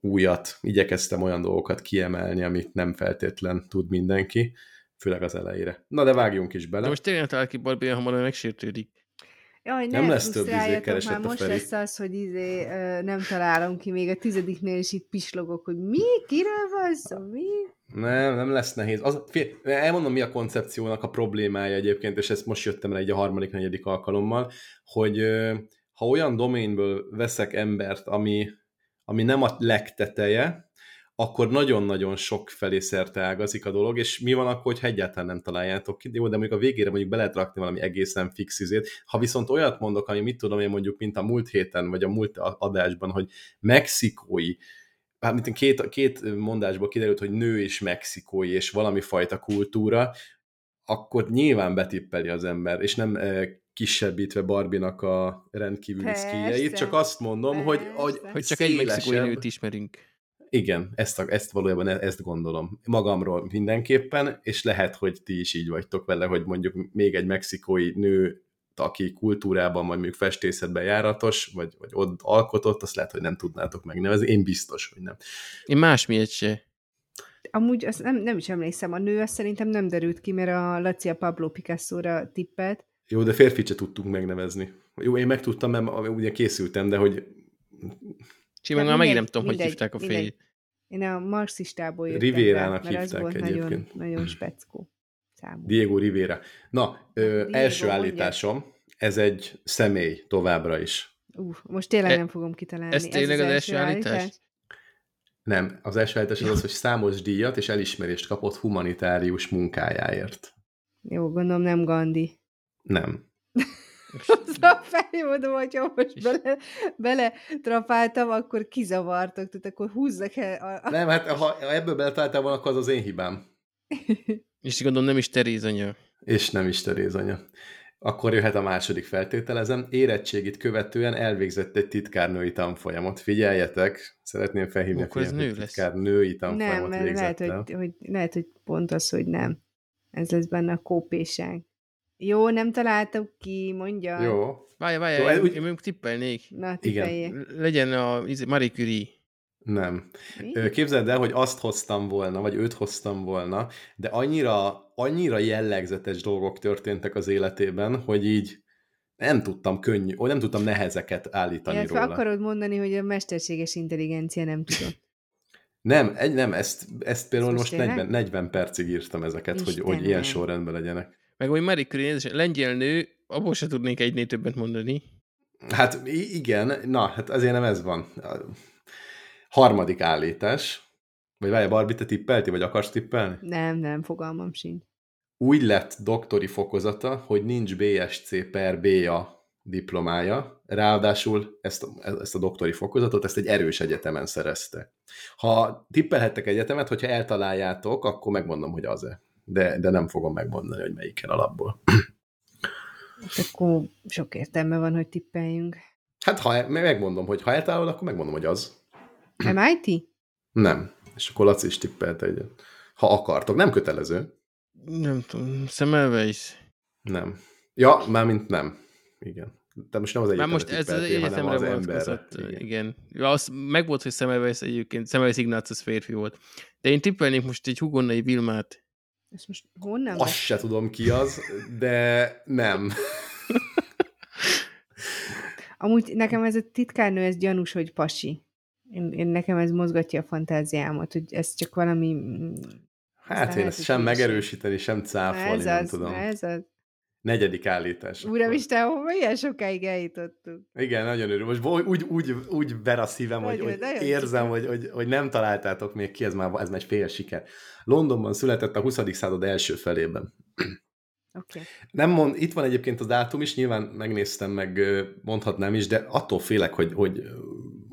újat. Igyekeztem olyan dolgokat kiemelni, amit nem feltétlen tud mindenki, főleg az elejére. Na de vágjunk is bele. De most tényleg talál ki Barbie, hamar megsértődik. Jaj, nem lesz több izé keresett már most lesz az, hogy izé, nem találom ki, még a tizediknél is itt pislogok, hogy mi, kiről van szó, mi? Nem, nem lesz nehéz. Az, fél, elmondom, mi a koncepciónak a problémája egyébként, és ezt most jöttem el egy a harmadik, negyedik alkalommal, hogy ha olyan doménből veszek embert, ami, ami nem a legteteje, akkor nagyon-nagyon sok felé szerte ágazik a dolog, és mi van akkor, hogyha egyáltalán nem találjátok ki, jó, de mondjuk a végére mondjuk be lehet rakni valami egészen fix izét. Ha viszont olyat mondok, ami mit tudom én mondjuk, mint a múlt héten, vagy a múlt adásban, hogy mexikói, hát mint két, két mondásból kiderült, hogy nő és mexikói, és valami fajta kultúra, akkor nyilván betippeli az ember, és nem kisebbítve Barbinak a rendkívüli szkíjeit, csak azt mondom, hogy, hogy. Hogy csak egy mexikói szélesebb- nőt ismerünk. Igen, ezt, a, ezt valójában e- ezt gondolom. Magamról mindenképpen, és lehet, hogy ti is így vagytok vele, hogy mondjuk még egy mexikói nő, aki kultúrában, vagy mondjuk festészetben járatos, vagy, vagy ott alkotott, azt lehet, hogy nem tudnátok megnevezni. Én biztos, hogy nem. Én másmilyet se. Amúgy azt nem, nem is emlékszem, a nő azt szerintem nem derült ki, mert a Laci a Pablo Picasso-ra tippelt. Jó, de férfit se tudtunk megnevezni. Jó, én megtudtam, mert ugye készültem, de hogy Simán Hát már megint nem tudom, hogy hívták a férjét. Én a marxistából jöttem Rivérának rá, mert az hívták volt nagyon, egyébként. nagyon speckó számú. Diego Rivera. Na, ö, Diego, első mondja. állításom, ez egy személy továbbra is. Uh, most tényleg E- nem fogom kitalálni. ez tényleg az első állítás? Nem, az első állítás az az, hogy számos díjat és elismerést kapott humanitárius munkájáért. Jó, gondolom nem Gandhi. Nem. Azra felmondom, hogyha most bele, bele trapáltam, akkor kizavartok, tehát akkor húzzak el. A, a... Nem, hát ha ebből beletaláltál volna, akkor az az én hibám. És gondolom nem is Teréz anya. És nem is Teréz anya. Akkor jöhet a második feltételezem. Érettségit követően elvégzett egy titkárnői tanfolyamot. Figyeljetek, szeretném felhívni a Akkor ez figyelmet, nő lesz. titkárnői nem, tanfolyamot mert végzett lehet el. hogy, hogy, lehet, hogy pont az, hogy nem. Ez lesz benne a kópéság. Jó, nem találtam ki, mondja. Jó. Várja, várja, Jó, én, úgy- én mondjuk tippelnék. Na, Igen. Legyen a izé, Marie Curie. Nem. Mi? Képzeld el, hogy azt hoztam volna, vagy őt hoztam volna, de annyira, annyira jellegzetes dolgok történtek az életében, hogy így nem tudtam könnyű, vagy nem tudtam nehezeket állítani Illetve róla. akarod mondani, hogy a mesterséges intelligencia nem tudott. Nem, egy, nem, ezt, ezt például most most 40, tényleg? 40 percig írtam ezeket, hogy, hogy ilyen sorrendben legyenek. Meg hogy Marie Curie, lengyel nő, abból se tudnék egynél többet mondani. Hát igen, na, hát azért nem ez van. A harmadik állítás. Vagy várja, Barbie, te tippelti, vagy akarsz tippelni? Nem, nem, fogalmam sincs. Úgy lett doktori fokozata, hogy nincs BSC per BA diplomája, ráadásul ezt a, ezt a doktori fokozatot, ezt egy erős egyetemen szerezte. Ha tippelhettek egyetemet, hogyha eltaláljátok, akkor megmondom, hogy az-e. De, de nem fogom megmondani, hogy melyiken alapból. Hát Akkor sok értelme van, hogy tippeljünk. Hát ha megmondom, hogy ha eltalálod, akkor megmondom, hogy az. MIT? Nem. És akkor Laci is tippelt egyet. Ha akartok. Nem kötelező. Nem tudom, Semmelweis. Nem. Ja, mármint nem. Igen. De most nem az egyetemre most ez az egyetemre az. Igen. Igen. igen. Ja, az meg volt, hogy Semmelweis egyébként, Semmelweis Ignatius férfi volt. De én tippelnék most egy Hugonnai Vilmát. Ezt most honnan? Azt se tudom ki az, de nem. Amúgy nekem ez a titkárnő, ez gyanús, hogy pasi. Én, én nekem ez mozgatja a fantáziámat, hogy ez csak valami... mm, Hát én ezt sem megerősíteni, sem cáfolni, ez nem az, tudom. ez az. Negyedik állítás. Uramisten, hova ilyen sokáig eljutottunk? Igen, nagyon örül. Most úgy, úgy, úgy ver a szívem, hogy, Nagyon, hogy érzem, hogy, hogy, hogy nem találtátok még ki, ez már, ez már egy fél siker. Londonban született a 20. század első felében. Oké. Okay. Nem mond, itt van egyébként a dátum is, nyilván megnéztem, meg mondhatnám is, de attól félek, hogy, hogy,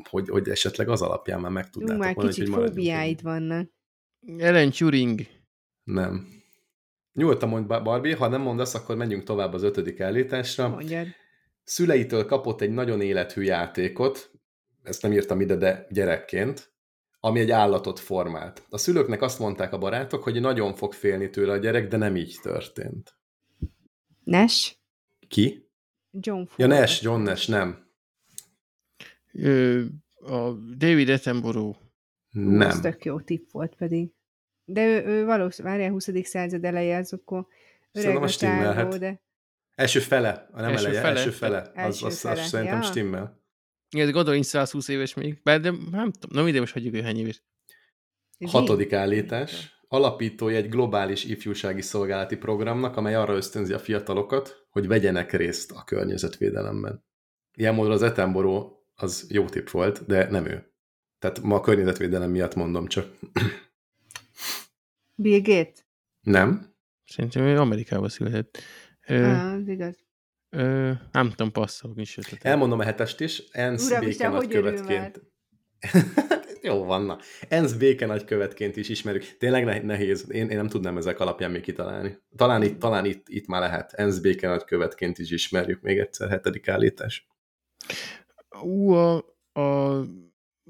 hogy, hogy esetleg az alapján már Ú, megtudnátok már volna, kicsit fóbiáid vannak. Ellen Turing. Nem. Nyugodtan mondj, Barbie, ha nem mondasz, akkor menjünk tovább az ötödik állításra. Mondjad. Szüleitől kapott egy nagyon élethű játékot, ezt nem írtam ide, de gyerekként, ami egy állatot formált. A szülőknek azt mondták a barátok, hogy nagyon fog félni tőle a gyerek, de nem így történt. Nash? Ki? John Ford. Ja, Nash, John Nash, nem. Ö, a David Attenborough. Ú, Ez Nem. tök jó tipp volt pedig. De ő, ő valószínűleg, várjál, 20. század eleje, az akkor öreg a a csávó, de Első fele, nem Első eleje, fele. első fele. Az, Első az, az, fele, szerintem ja. stimmel. Igen, de gondolj, nincs 120 éves még. Bár de nem tudom, nem ide most hagyjuk, hogy hány éves. Hatodik állítás. Alapítója egy globális ifjúsági szolgálati programnak, amely arra ösztönzi a fiatalokat, hogy vegyenek részt a környezetvédelemben. Ilyen módon az Attenborough az jó tipp volt, de nem ő. Tehát ma a környezetvédelem miatt mondom csak. Bill Gates? Nem? Szerintem ő Amerikában született. Ö, Ah, az igaz. ö, nem tudom, passzolok is ötletem. Elmondom a hetest is. ENSZ Uramisten, béke nagykövetként. Jó van, na. Enz béke nagykövetként is ismerjük. Tényleg nehéz. Én, én nem tudnám ezek alapján még kitalálni. Talán itt, talán itt, itt már lehet. Enz béke nagykövetként is ismerjük még egyszer, hetedik állítás. Ú, a, a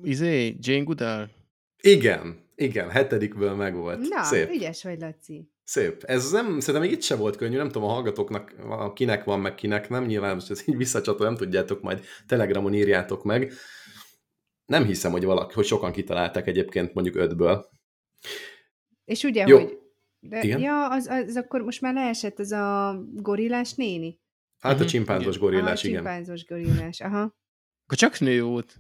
izé, Jane Goodall? Igen, igen, hetedikből megvolt. Na, Szép. ügyes vagy, Laci. Szép. Ez nem, szerintem még itt se volt könnyű, nem tudom a hallgatóknak, kinek van, meg kinek nem, nyilván most ez így visszacsatol, nem tudjátok, majd Telegramon írjátok meg. Nem hiszem, hogy, valaki, hogy sokan kitalálták egyébként mondjuk ötből. És ugye, Jó. hogy... De, Igen? Ja, az, az akkor most már leesett ez a gorillás néni? Hát a Mhm, csimpánzos igen. gorillás, igen. csimpánzos gorillás, aha. Akkor csak nő volt.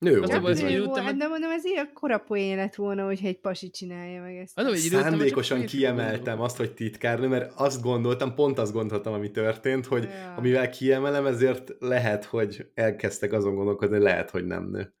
Nő volt baj, bizony. hát hogy- de mondom, ez ilyen korapoén lett volna, hogyha egy pasi csinálja meg ezt. Nem, csak Szándékosan kiemeltem azt, hogy titkárnő, mert azt gondoltam, pont azt gondoltam, ami történt, hogy Ja. amivel kiemelem, ezért lehet, hogy elkezdtek azon gondolkodni, lehet, hogy nem nő.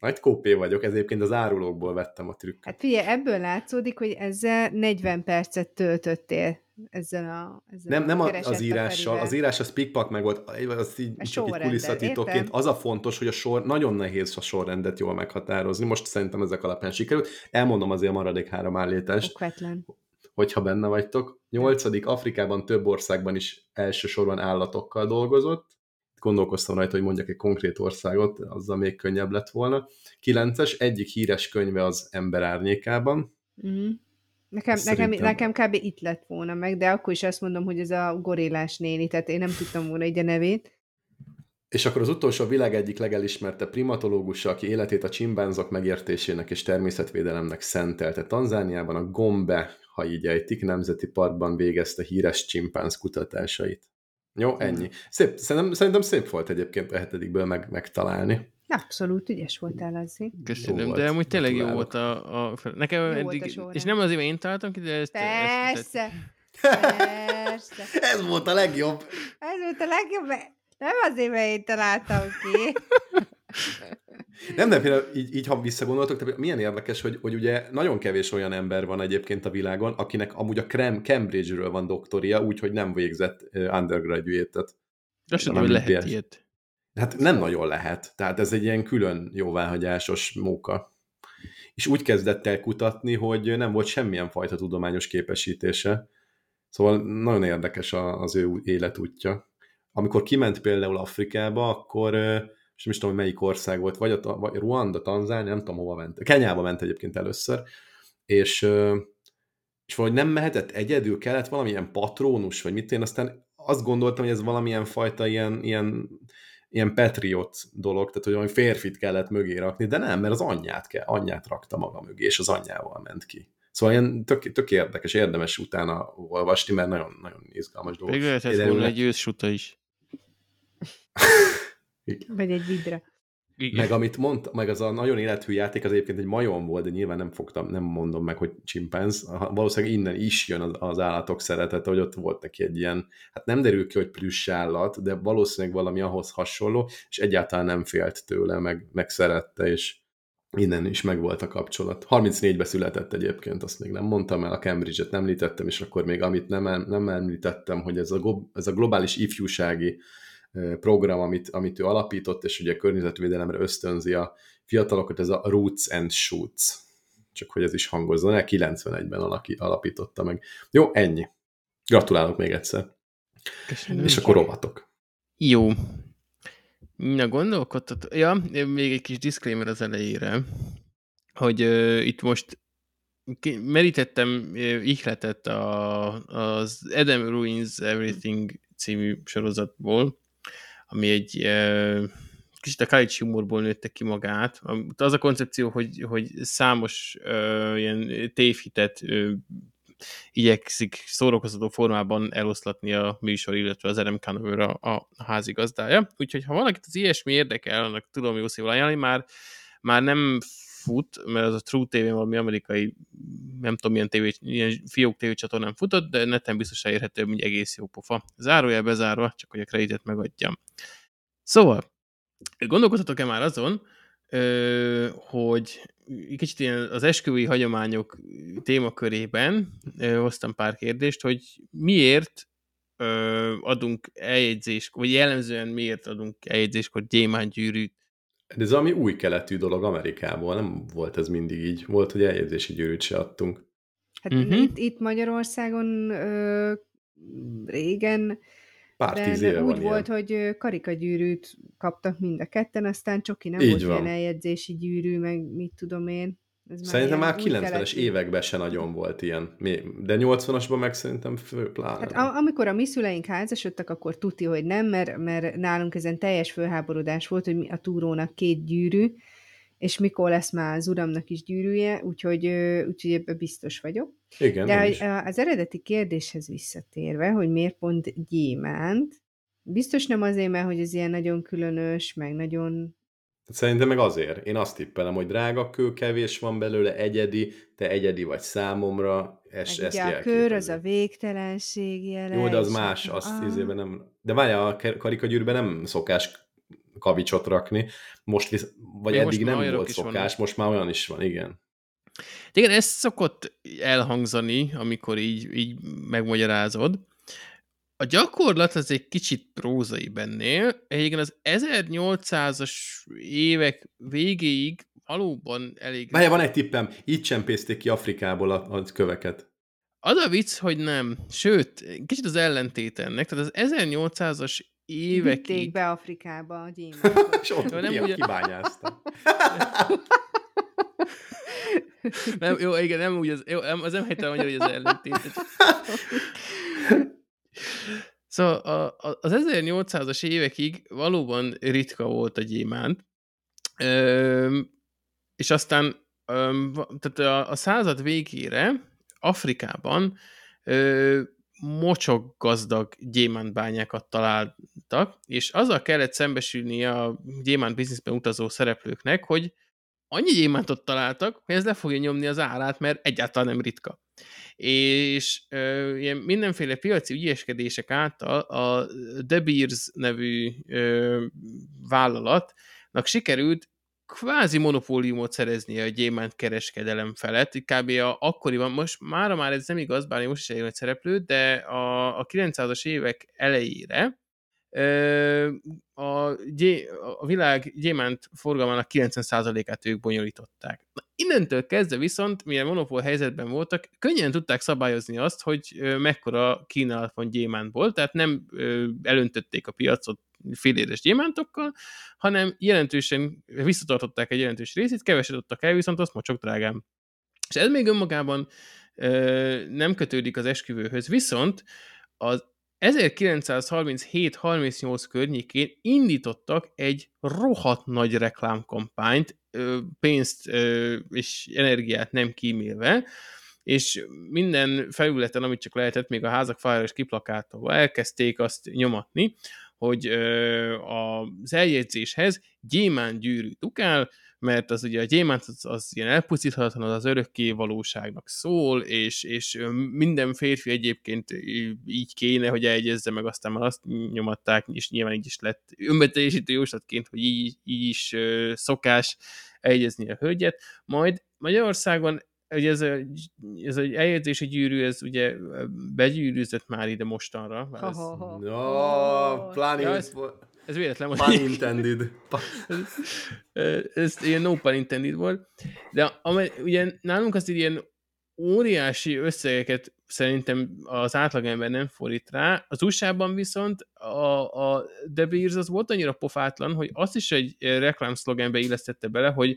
Nagy kópé vagyok, ez egyébként az árulókból vettem a trükköt. Hát figyelj, ebből látszódik, hogy ezzel 40 percet töltöttél ezzel a ezzel Nem, a nem a- az írással, az írás az pikpak meg volt, az így, csak így kulisszatitokként. Az a fontos, hogy a sor, nagyon nehéz a sorrendet jól meghatározni. Most szerintem ezek alapján sikerült. Elmondom azért a maradék három állítást. Okvetlen. hogyha benne vagytok. Nyolcadik, Afrikában több országban is elsősorban állatokkal dolgozott. Gondolkoztam rajta, hogy mondjak egy konkrét országot, azzal még könnyebb lett volna. Kilences, egyik híres könyve az Ember árnyékában. Mm. Nekem, nekem, nekem kb. itt lett volna meg, de akkor is azt mondom, hogy ez a gorillás néni, tehát én nem tudtam volna így a nevét. És akkor az utolsó a világ egyik legelismertebb primatológusa, aki életét a csimbánzok megértésének és természetvédelemnek szentelte. Tanzániában a Gombe, ha így ejtik, nemzeti parkban végezte híres csimpánz kutatásait. Jó, ennyi. Szép, szerintem, szerintem szép volt egyébként a hetedikből meg, megtalálni. Abszolút ügyes voltál azért. Köszönöm, volt. de amúgy tényleg jó volt a... a nekem Jó volt a eddig... és nem azért, én találtam ki, de ezt... ezt, ezt Persze, persze. Ez volt a legjobb. Ez volt a legjobb, mert nem azért, mert én találtam ki. Nem, de például így, így ha visszagondoltok, tehát milyen érdekes, hogy, hogy ugye nagyon kevés olyan ember van egyébként a világon, akinek amúgy a Krem, Cambridge-ről van doktoria, úgyhogy nem végzett undergraduate-et. Azt tudom, hogy lehet ilyet. Hát nem nagyon lehet. Tehát ez egy ilyen külön jóváhagyásos móka. És úgy kezdett el kutatni, hogy nem volt semmilyen fajta tudományos képesítése. Szóval nagyon érdekes az ő életútja. Amikor kiment például Afrikába, akkor most nem is tudom, hogy melyik ország volt, vagy, a, vagy Ruanda, Tanzánia, nem tudom, hova ment. Kenyába ment egyébként először, és, és valahogy nem mehetett egyedül, kellett valamilyen patrónus, vagy mit én, aztán azt gondoltam, hogy ez valamilyen fajta ilyen, ilyen ilyen patriot dolog, tehát hogy valami férfit kellett mögé rakni, de nem, mert az anyját, kell, anyját rakta maga mögé, és az anyjával ment ki. Szóval ilyen tök, tök érdekes, érdemes utána olvasni, mert nagyon, nagyon izgalmas dolog. Még lehetett volna egy őssuta is. Vagy egy vidra. Igen. Meg amit mondta, meg az a nagyon élethű játék, az egyébként egy majom volt, de nyilván nem fogtam, nem mondom meg, hogy csimpánz. Valószínűleg innen is jön az, az állatok szeretete, hogy ott volt neki egy ilyen, hát nem derül ki, hogy plüss állat, de valószínűleg valami ahhoz hasonló, és egyáltalán nem félt tőle, meg, meg szerette, és innen is megvolt a kapcsolat. 34-be született egyébként, azt még nem mondtam el, a Cambridge-et nem említettem, és akkor még amit nem, em- nem említettem, hogy ez a, ez a globális ifjúsági program, amit, amit ő alapított, és ugye a környezetvédelemre ösztönzi a fiatalokat, ez a Roots and Shoots. Csak hogy ez is hangozzon el, 91-ben alaki, alapította meg. Jó, ennyi. Gratulálok még egyszer. Köszönöm. És akkor rovatok. Jó. Na, gondolkodtat... Ja, még egy kis disclaimer az elejére, hogy uh, itt most merítettem uh, ihletet a, az Adam Ruins Everything című sorozatból, ami egy kicsit a college humorból nőtte ki magát. Az a koncepció, hogy, hogy számos uh, ilyen tévhitet uh, igyekszik szórakoztató formában eloszlatni a műsor, illetve az Adam a, a házigazdája. Úgyhogy ha valakit az ilyesmi érdekel, annak tudom jó szívvel ajánlani, már, már nem fut, mert az a True TV valami amerikai, nem tudom milyen, tévé, ilyen fiók tévécsatornán futott, de neten biztos elérhető, hogy egész jó pofa. Zárójel bezárva, csak hogy a kreditet megadjam. Szóval, gondolkoztatok-e már azon, hogy kicsit ilyen az esküvői hagyományok témakörében hoztam pár kérdést, hogy miért adunk eljegyzést, vagy jellemzően miért adunk eljegyzéskor gyémánygyűrűt De ez ami új keletű dolog Amerikából, nem volt ez mindig így. Volt, hogy eljegyzési gyűrűt se adtunk. Hát uh-huh. itt, itt Magyarországon ö, régen Pár tíz éve úgy van volt, ilyen. hogy karikagyűrűt kaptak mind a ketten, aztán Csoki nem Így volt van. ilyen eljegyzési gyűrű, meg mit tudom én. Ez Szerintem már ilyen új 90-es keletű. években se nagyon volt ilyen. De 80-asban meg szerintem fő pláne. Hát a, amikor a mi szüleink házasodtak, akkor tuti, hogy nem, mert, mert nálunk ezen teljes fölháborodás volt, hogy a túrónak két gyűrű, és mikor lesz már az uramnak is gyűrűje, úgyhogy, úgyhogy ebben biztos vagyok. Igen, De hogy az eredeti kérdéshez visszatérve, hogy miért pont gyémánt, biztos nem azért, mert hogy ez ilyen nagyon különös, meg nagyon... Szerintem meg azért. Én azt tippelem, hogy drága kő, kevés van belőle, egyedi, te egyedi vagy számomra, ez, Meg ezt ugye a kör, az a végtelenség jele. Jó, de az más, azt Ah. izében nem... De várjál, a karikagyűrűben nem szokás kavicsot rakni, most visz... vagy Még eddig nem volt szokás, vannak. most már olyan is van, igen. Igen, ez szokott elhangzani, amikor így, így megmagyarázod. A gyakorlat az egy kicsit prózai bennél. Egyébként az 1800-as évek végéig valóban elég... Várjál, van egy tippem, így csempészték ki Afrikából a, a köveket. Az a vicc, hogy nem. Sőt, kicsit az ellentét ennek. Tehát az 1800-as Vitték évekig... be Afrikába a gyémántot. És ott nem ki, ugye- kibányázta. Nem, jó, igen, nem úgy, az, jó, nem, az nem helytelen hogy az ellentét. Szóval az 1800-as évekig valóban ritka volt a gyémánt, és aztán tehát a, a század végére Afrikában ö, mocsok gazdag gyémántbányákat találtak, és azzal kellett szembesülni a gyémánt bizniszben utazó szereplőknek, hogy annyi gyémántot találtak, hogy ez le fogja nyomni az árát, mert egyáltalán nem ritka. És ö, ilyen mindenféle piaci ügyeskedések által a De Beers nevű ö, vállalatnak sikerült kvázi monopóliumot szerezni a gyémánt kereskedelem felett. Kb. A, akkoriban, most mára már ez nem igaz, bár most is egy nagy szereplő, de a, a 900-as évek elejére a, gyé, a világ gyémánt forgalmának 90%-át ők bonyolították. Na, innentől kezdve viszont, milyen monopól helyzetben voltak, könnyen tudták szabályozni azt, hogy mekkora kínálat van gyémántból, tehát nem elöntötték a piacot féléres gyémántokkal, hanem jelentősen visszatartották egy jelentős részét, keveset adtak el, viszont azt mocsok drágán. És ez még önmagában ö, nem kötődik az esküvőhöz, viszont az 1937-38 környékén indítottak egy rohadt nagy reklámkampányt, pénzt és energiát nem kímélve, és minden felületen, amit csak lehetett, még a házak fájára is kiplakátolva elkezdték azt nyomatni, hogy az eljegyzéshez gyémánt gyűrű dukál, mert az ugye a gyémánt az, az ilyen elpusztíthatatlan, az az örökké valóságnak szól, és, és minden férfi egyébként így kéne, hogy eljegyezze meg, aztán már azt nyomatták, és nyilván így is lett önbeteljesítő jóslatként, hogy így, így is ö, szokás eljegyezni a hölgyet. Majd Magyarországon ugye ez, a, ez egy eljegyzési gyűrű, ez ugye begyűrűzött már ide mostanra. bár Ez. No, pláne ja, ez- ez véletlen pun volt. intended. Ö, ez ilyen no pun intended volt. De amely, ugye nálunk az ilyen óriási összegeket szerintem az átlagember nem fordít rá. Az USA-ban viszont a, a De Beers az volt annyira pofátlan, hogy azt is egy reklámszlogenbe illesztette bele, hogy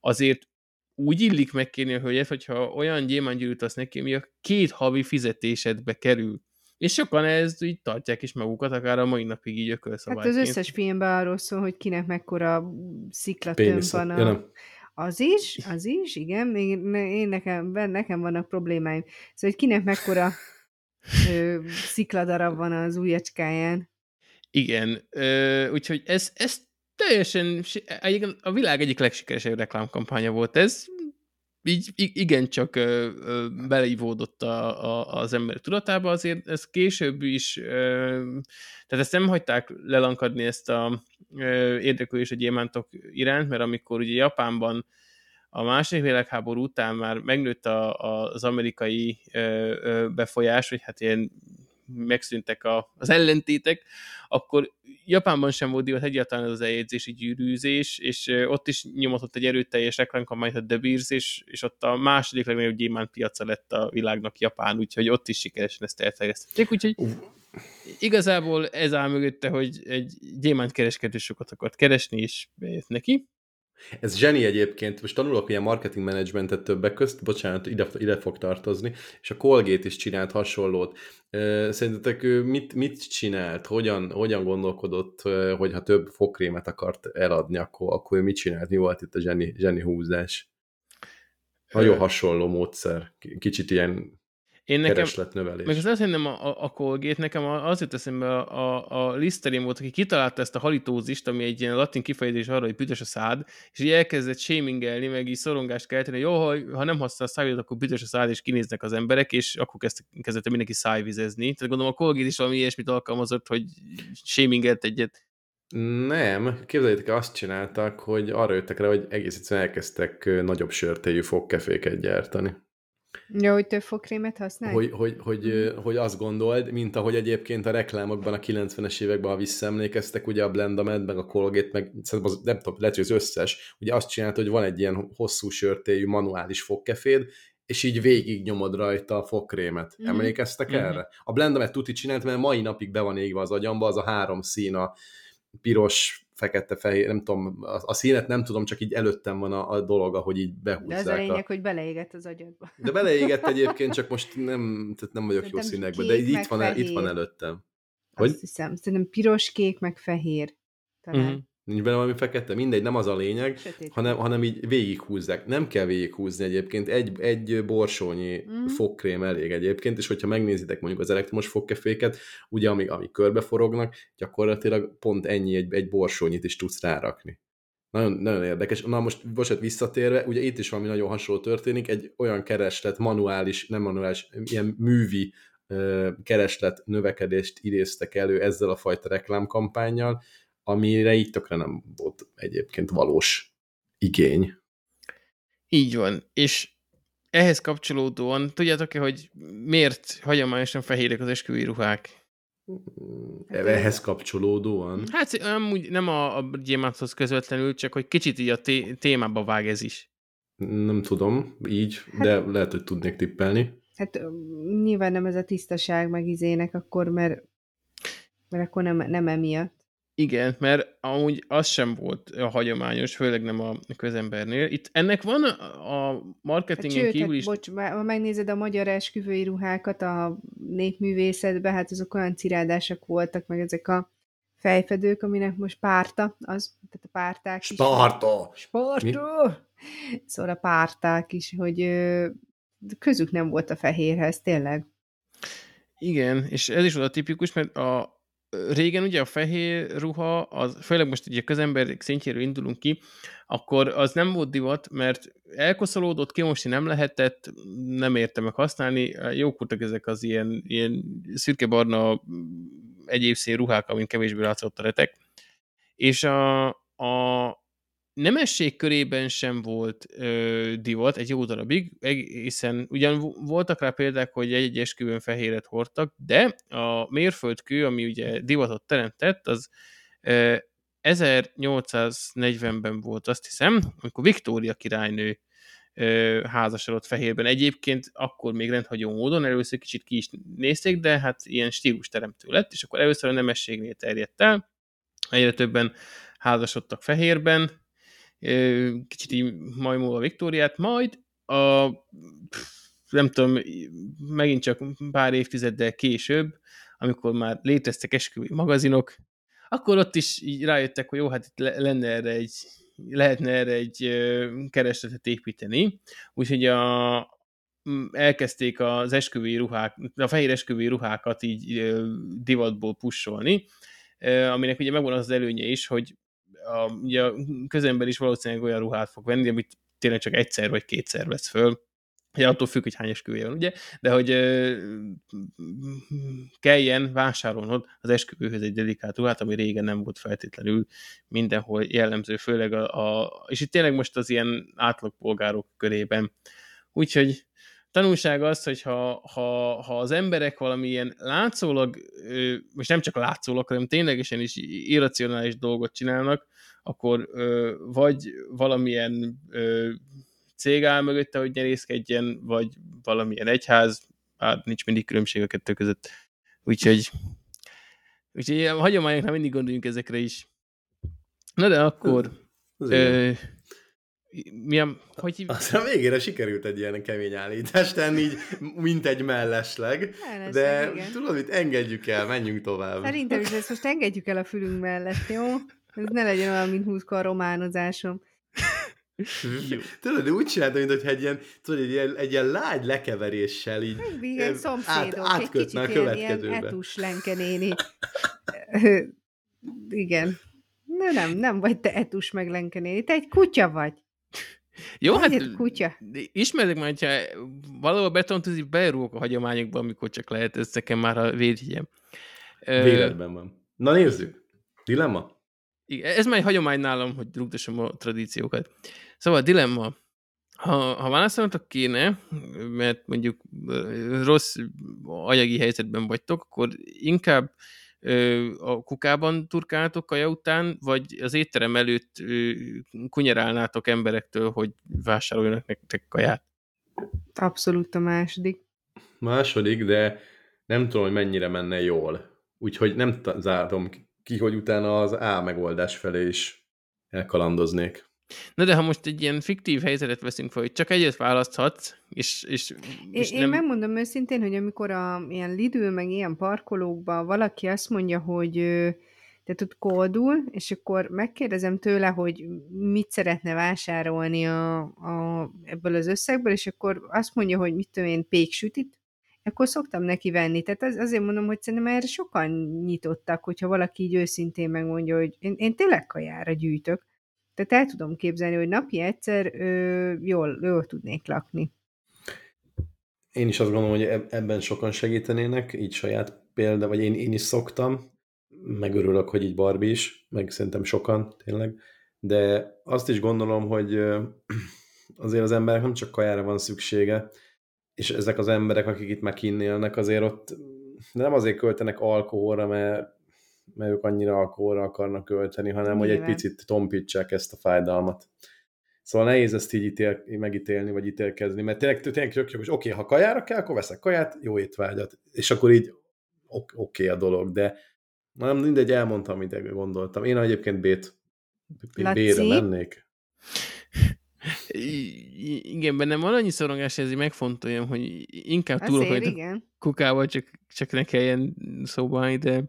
azért úgy illik megkérni a hölgyet, hogyha olyan gyémánygyűrűt azt neki, ami a két havi fizetésedbe kerül. És sokan ezt így tartják is magukat, akár a mai napig így Hát ökölszabályként. az összes filmben arról szól, hogy kinek mekkora sziklatömb van Ja, a... nem. Az is, az is, igen, még én nekem, nekem vannak problémáim. Szóval, hogy kinek mekkora ö, szikladarab van az ujjacskáján. Igen, ö, úgyhogy ez, ez teljesen, a világ egyik legsikeresebb reklámkampánya volt ez, így igencsak ö, ö, beleivódott a, a, az ember tudatába, azért ez később is, ö, tehát ezt nem hagyták lelankadni ezt a ö, érdeklődést a gyémántok iránt, mert amikor ugye Japánban a második világháború után már megnőtt a, a, az amerikai ö, ö, befolyás, hogy hát ilyen megszűntek a, az ellentétek, akkor Japánban sem volt divat egyáltalán az eljegyzési gyűrűzés, és ott is nyomatott egy erőteljes reklámkampányt a De Beers, és, és ott a második legnagyobb gyémánt piaca lett a világnak Japán, úgyhogy ott is sikeresen ezt elterjesztették, úgyhogy igazából ez áll mögötte, hogy egy gyémánt kereskedő sokat akart keresni, és bejött neki. Ez zseni egyébként, most tanulok ilyen marketing managementet többek közt, bocsánat, ide, ide fog tartozni, és a Colgate is csinált hasonlót. Szerintetek ő mit, mit csinált, hogyan, hogyan gondolkodott, hogy ha több fogkrémet akart eladni, akkor, akkor ő mit csinált, mi volt itt a zseni, zseni húzás? Nagyon hasonló módszer, kicsit ilyen én nekem, keresletnövelés. Meg az azt nem a, a Colgate, nekem az jut eszembe, a, a, a Listerine volt, aki kitalálta ezt a halitózist, ami egy ilyen latin kifejezés arra, hogy büdös a szád, és így elkezdett shamingelni, meg így szorongást kelteni, hogy jó, ha, ha nem használ szájvidet, akkor büdös a szád, és kinéznek az emberek, és akkor kezdte, kezdett mindenki szájvizezni. Tehát gondolom a Colgate is valami ilyesmit alkalmazott, hogy shamingelt egyet. Nem, képzeljétek, azt csináltak, hogy arra jöttek rá, hogy egész egyszerűen elkezdtek nagyobb sörtéjű fogkeféket gyártani. Ja, hogy több fogkrémet használj? Hogy, hogy, hogy, mm. hogy azt gondold, mint ahogy egyébként a reklámokban a 90-es években, ha visszaemlékeztek, ugye a Blendamed, meg a Colgate, meg az, nem tudom, lehet, hogy az összes, ugye azt csinált, hogy van egy ilyen hosszú sörtéjű manuális fogkeféd, és így végig nyomod rajta a fogkrémet. Mm. Emlékeztek mm. erre? A Blendamed tuti csinált, mert mai napig be van égve az agyamba, az a három szín, a piros, fekete-fehér, nem tudom, a, a színet nem tudom, csak így előttem van a, a dolog, ahogy így behúzzák. De az a lényeg, a... hogy beleégett az agyadba. De beleégett egyébként, csak most nem, tehát nem vagyok jó színekben, de itt van, el, itt van előttem. Hogy? Azt hiszem, szerintem piros, kék, meg fehér. Talán. Mm-hmm. Nincs benne valami fekete? Mindegy, nem az a lényeg, hanem, hanem így végighúzzák. Nem kell végighúzni egyébként, egy, egy borsónyi mm. fogkrém elég egyébként, és hogyha megnézitek mondjuk az elektromos fogkeféket, ugye ami, ami körbeforognak, gyakorlatilag pont ennyi egy, egy borsónyit is tudsz rárakni. Nagyon, nagyon érdekes. Na most, bocsánat, visszatérve, ugye itt is valami nagyon hasonló történik, egy olyan kereslet, manuális, nem manuális, ilyen művi kereslet növekedést idéztek elő ezzel a fajta reklámkampányjal, amire így tökre nem volt egyébként valós igény. Így van, és ehhez kapcsolódóan, tudjátok-e, hogy miért hagyományosan fehérek az esküvői ruhák? Hát, ehhez kapcsolódóan? Hát amúgy nem a, a gyémánthoz közvetlenül, csak hogy kicsit így a té- témába vág ez is. Nem tudom, így, hát, de lehet, hogy tudnék tippelni. Hát nyilván nem ez a tisztaság meg izének akkor, mert, mert akkor nem, nem emiatt. Igen, mert amúgy az sem volt a hagyományos, főleg nem a közembernél. Itt ennek van a marketingen hát, kívül is... bocs, ha megnézed a magyar esküvői ruhákat a népművészetben, hát azok olyan cirádásak voltak, meg ezek a fejfedők, aminek most párta, az, tehát a párták is. Sparta! Sparta! Szóval a párták is, hogy közük nem volt a fehérhez, tényleg. Igen, és ez is oda tipikus, mert a, régen ugye a fehér ruha, az, főleg most ugye közember szintjéről indulunk ki, akkor az nem volt divat, mert elkoszolódott, kimosni nem lehetett, nem érte meg használni, jók voltak ezek az ilyen, ilyen szürke-barna egyéb szín ruhák, amin kevésbé látszott a retek. És a, a, nemesség körében sem volt ö, divat egy jó darabig, hiszen ugyan voltak rá példák, hogy egy-egy esküvőn fehéret hordtak, de a mérföldkő, ami ugye divatot teremtett, az ö, 1840-ben volt, azt hiszem, amikor Viktória királynő ö, házasodott fehérben. Egyébként akkor még rendhagyó módon, először kicsit ki is nézték, de hát ilyen stílus teremtő lett, és akkor először a nemességnél terjedt el, egyre többen házasodtak fehérben, kicsit így a Viktóriát, majd a nem tudom, megint csak pár évtizeddel később, amikor már léteztek esküvői magazinok, akkor ott is így rájöttek, hogy jó, hát itt lenne erre egy, lehetne erre egy keresletet építeni. Úgyhogy a, elkezdték az esküvői ruhák, a fehér esküvői ruhákat így divatból pusolni, aminek ugye megvan az előnye is, hogy a, ugye a közember is valószínűleg olyan ruhát fog venni, amit tényleg csak egyszer vagy kétszer vesz föl. Ugye attól függ, hogy hány esküvője van, ugye? De hogy ö, kelljen vásárolnod az esküvőhöz egy dedikált ruhát, ami régen nem volt feltétlenül mindenhol jellemző, főleg a, a és itt tényleg most az ilyen átlagpolgárok körében. Úgyhogy tanulság az, hogy ha, ha, ha az emberek valamilyen látszólag, most nem csak látszólag, hanem ténylegesen is irracionális dolgot csinálnak, akkor vagy valamilyen cég áll mögötte, hogy nyerészkedjen, vagy valamilyen egyház, hát nincs mindig különbség a kettő között. Úgyhogy, úgyhogy a hagyományoknál mindig gondoljunk ezekre is. Na de akkor... Ö, a, hogy... Aztán végére sikerült egy ilyen kemény állítást tenni, így, mint egy mellesleg, Mellesleg, de igen. tudod, mit engedjük el, menjünk tovább. Szerintem is ezt most engedjük el a fülünk mellett, jó? Ez ne legyen olyan, mint 20 a románozásom. Tudod, úgy csináltam, mint hogy egy ilyen, tudod, egy ilyen, egy ilyen lágy lekeveréssel így igen, át, átkötne a következőbe. Ilyen etus lenkenéni. igen. Ne, nem, nem vagy te etus meg lenkenéni, te egy kutya vagy. Jó, hát egy kutya. ismerek már, hogyha valahol betontúzik, berúgok a hagyományokba, amikor csak lehet, ez nekem már a védhegyem. Véletben van. Na nézzük. Dilemma? Igen, ez már egy hagyomány nálam, hogy rúgtassam a tradíciókat. Szóval a dilemma. Ha, ha válaszolnatok kéne, mert mondjuk rossz anyagi helyzetben vagytok, akkor inkább a kukában turkáltok kaja után, vagy az étterem előtt kunyerálnátok emberektől, hogy vásároljanak nektek kaját? Abszolút a második. Második, de nem tudom, hogy mennyire menne jól. Úgyhogy nem zárom ki, hogy utána az A megoldás felé is elkalandoznék. Na de ha most egy ilyen fiktív helyzetet veszünk fel, hogy csak egyet választhatsz, és, és, és én, nem... Én megmondom őszintén, hogy amikor a ilyen Lidl, meg ilyen parkolókban valaki azt mondja, hogy te tud kódul, és akkor megkérdezem tőle, hogy mit szeretne vásárolni a, a, ebből az összegből, és akkor azt mondja, hogy mit tudom én, péksütit, akkor szoktam neki venni. Tehát az, azért mondom, hogy szerintem erre sokan nyitottak, hogyha valaki így őszintén megmondja, hogy én, én tényleg kajára gyűjtök. Tehát el tudom képzelni, hogy napi egyszer ö, jól, jól tudnék lakni. Én is azt gondolom, hogy ebben sokan segítenének, így saját példa, vagy én, én is szoktam, megörülök, hogy így Barbie is, meg szerintem sokan tényleg, de azt is gondolom, hogy azért az emberek nem csak kajára van szüksége, és ezek az emberek, akik itt megkinnélnek, azért ott nem azért költenek alkoholra, mert mert ők annyira alkoholra akarnak költeni, hanem Nyilván. hogy egy picit tompítsák ezt a fájdalmat. Szóval nehéz ezt így ítél, megítélni, vagy ítélkezni, mert tényleg, tényleg tök jó, oké, okay, ha kajára kell, akkor veszek kaját, jó étvágyat, és akkor így oké okay a dolog, de nem mindegy, elmondtam, amit gondoltam. Én egyébként B-t, B-re mennék. Igen, bennem van annyi szorongás, hogy megfontoljam, hogy inkább túl, hogy kukával csak, csak ne kelljen szóba de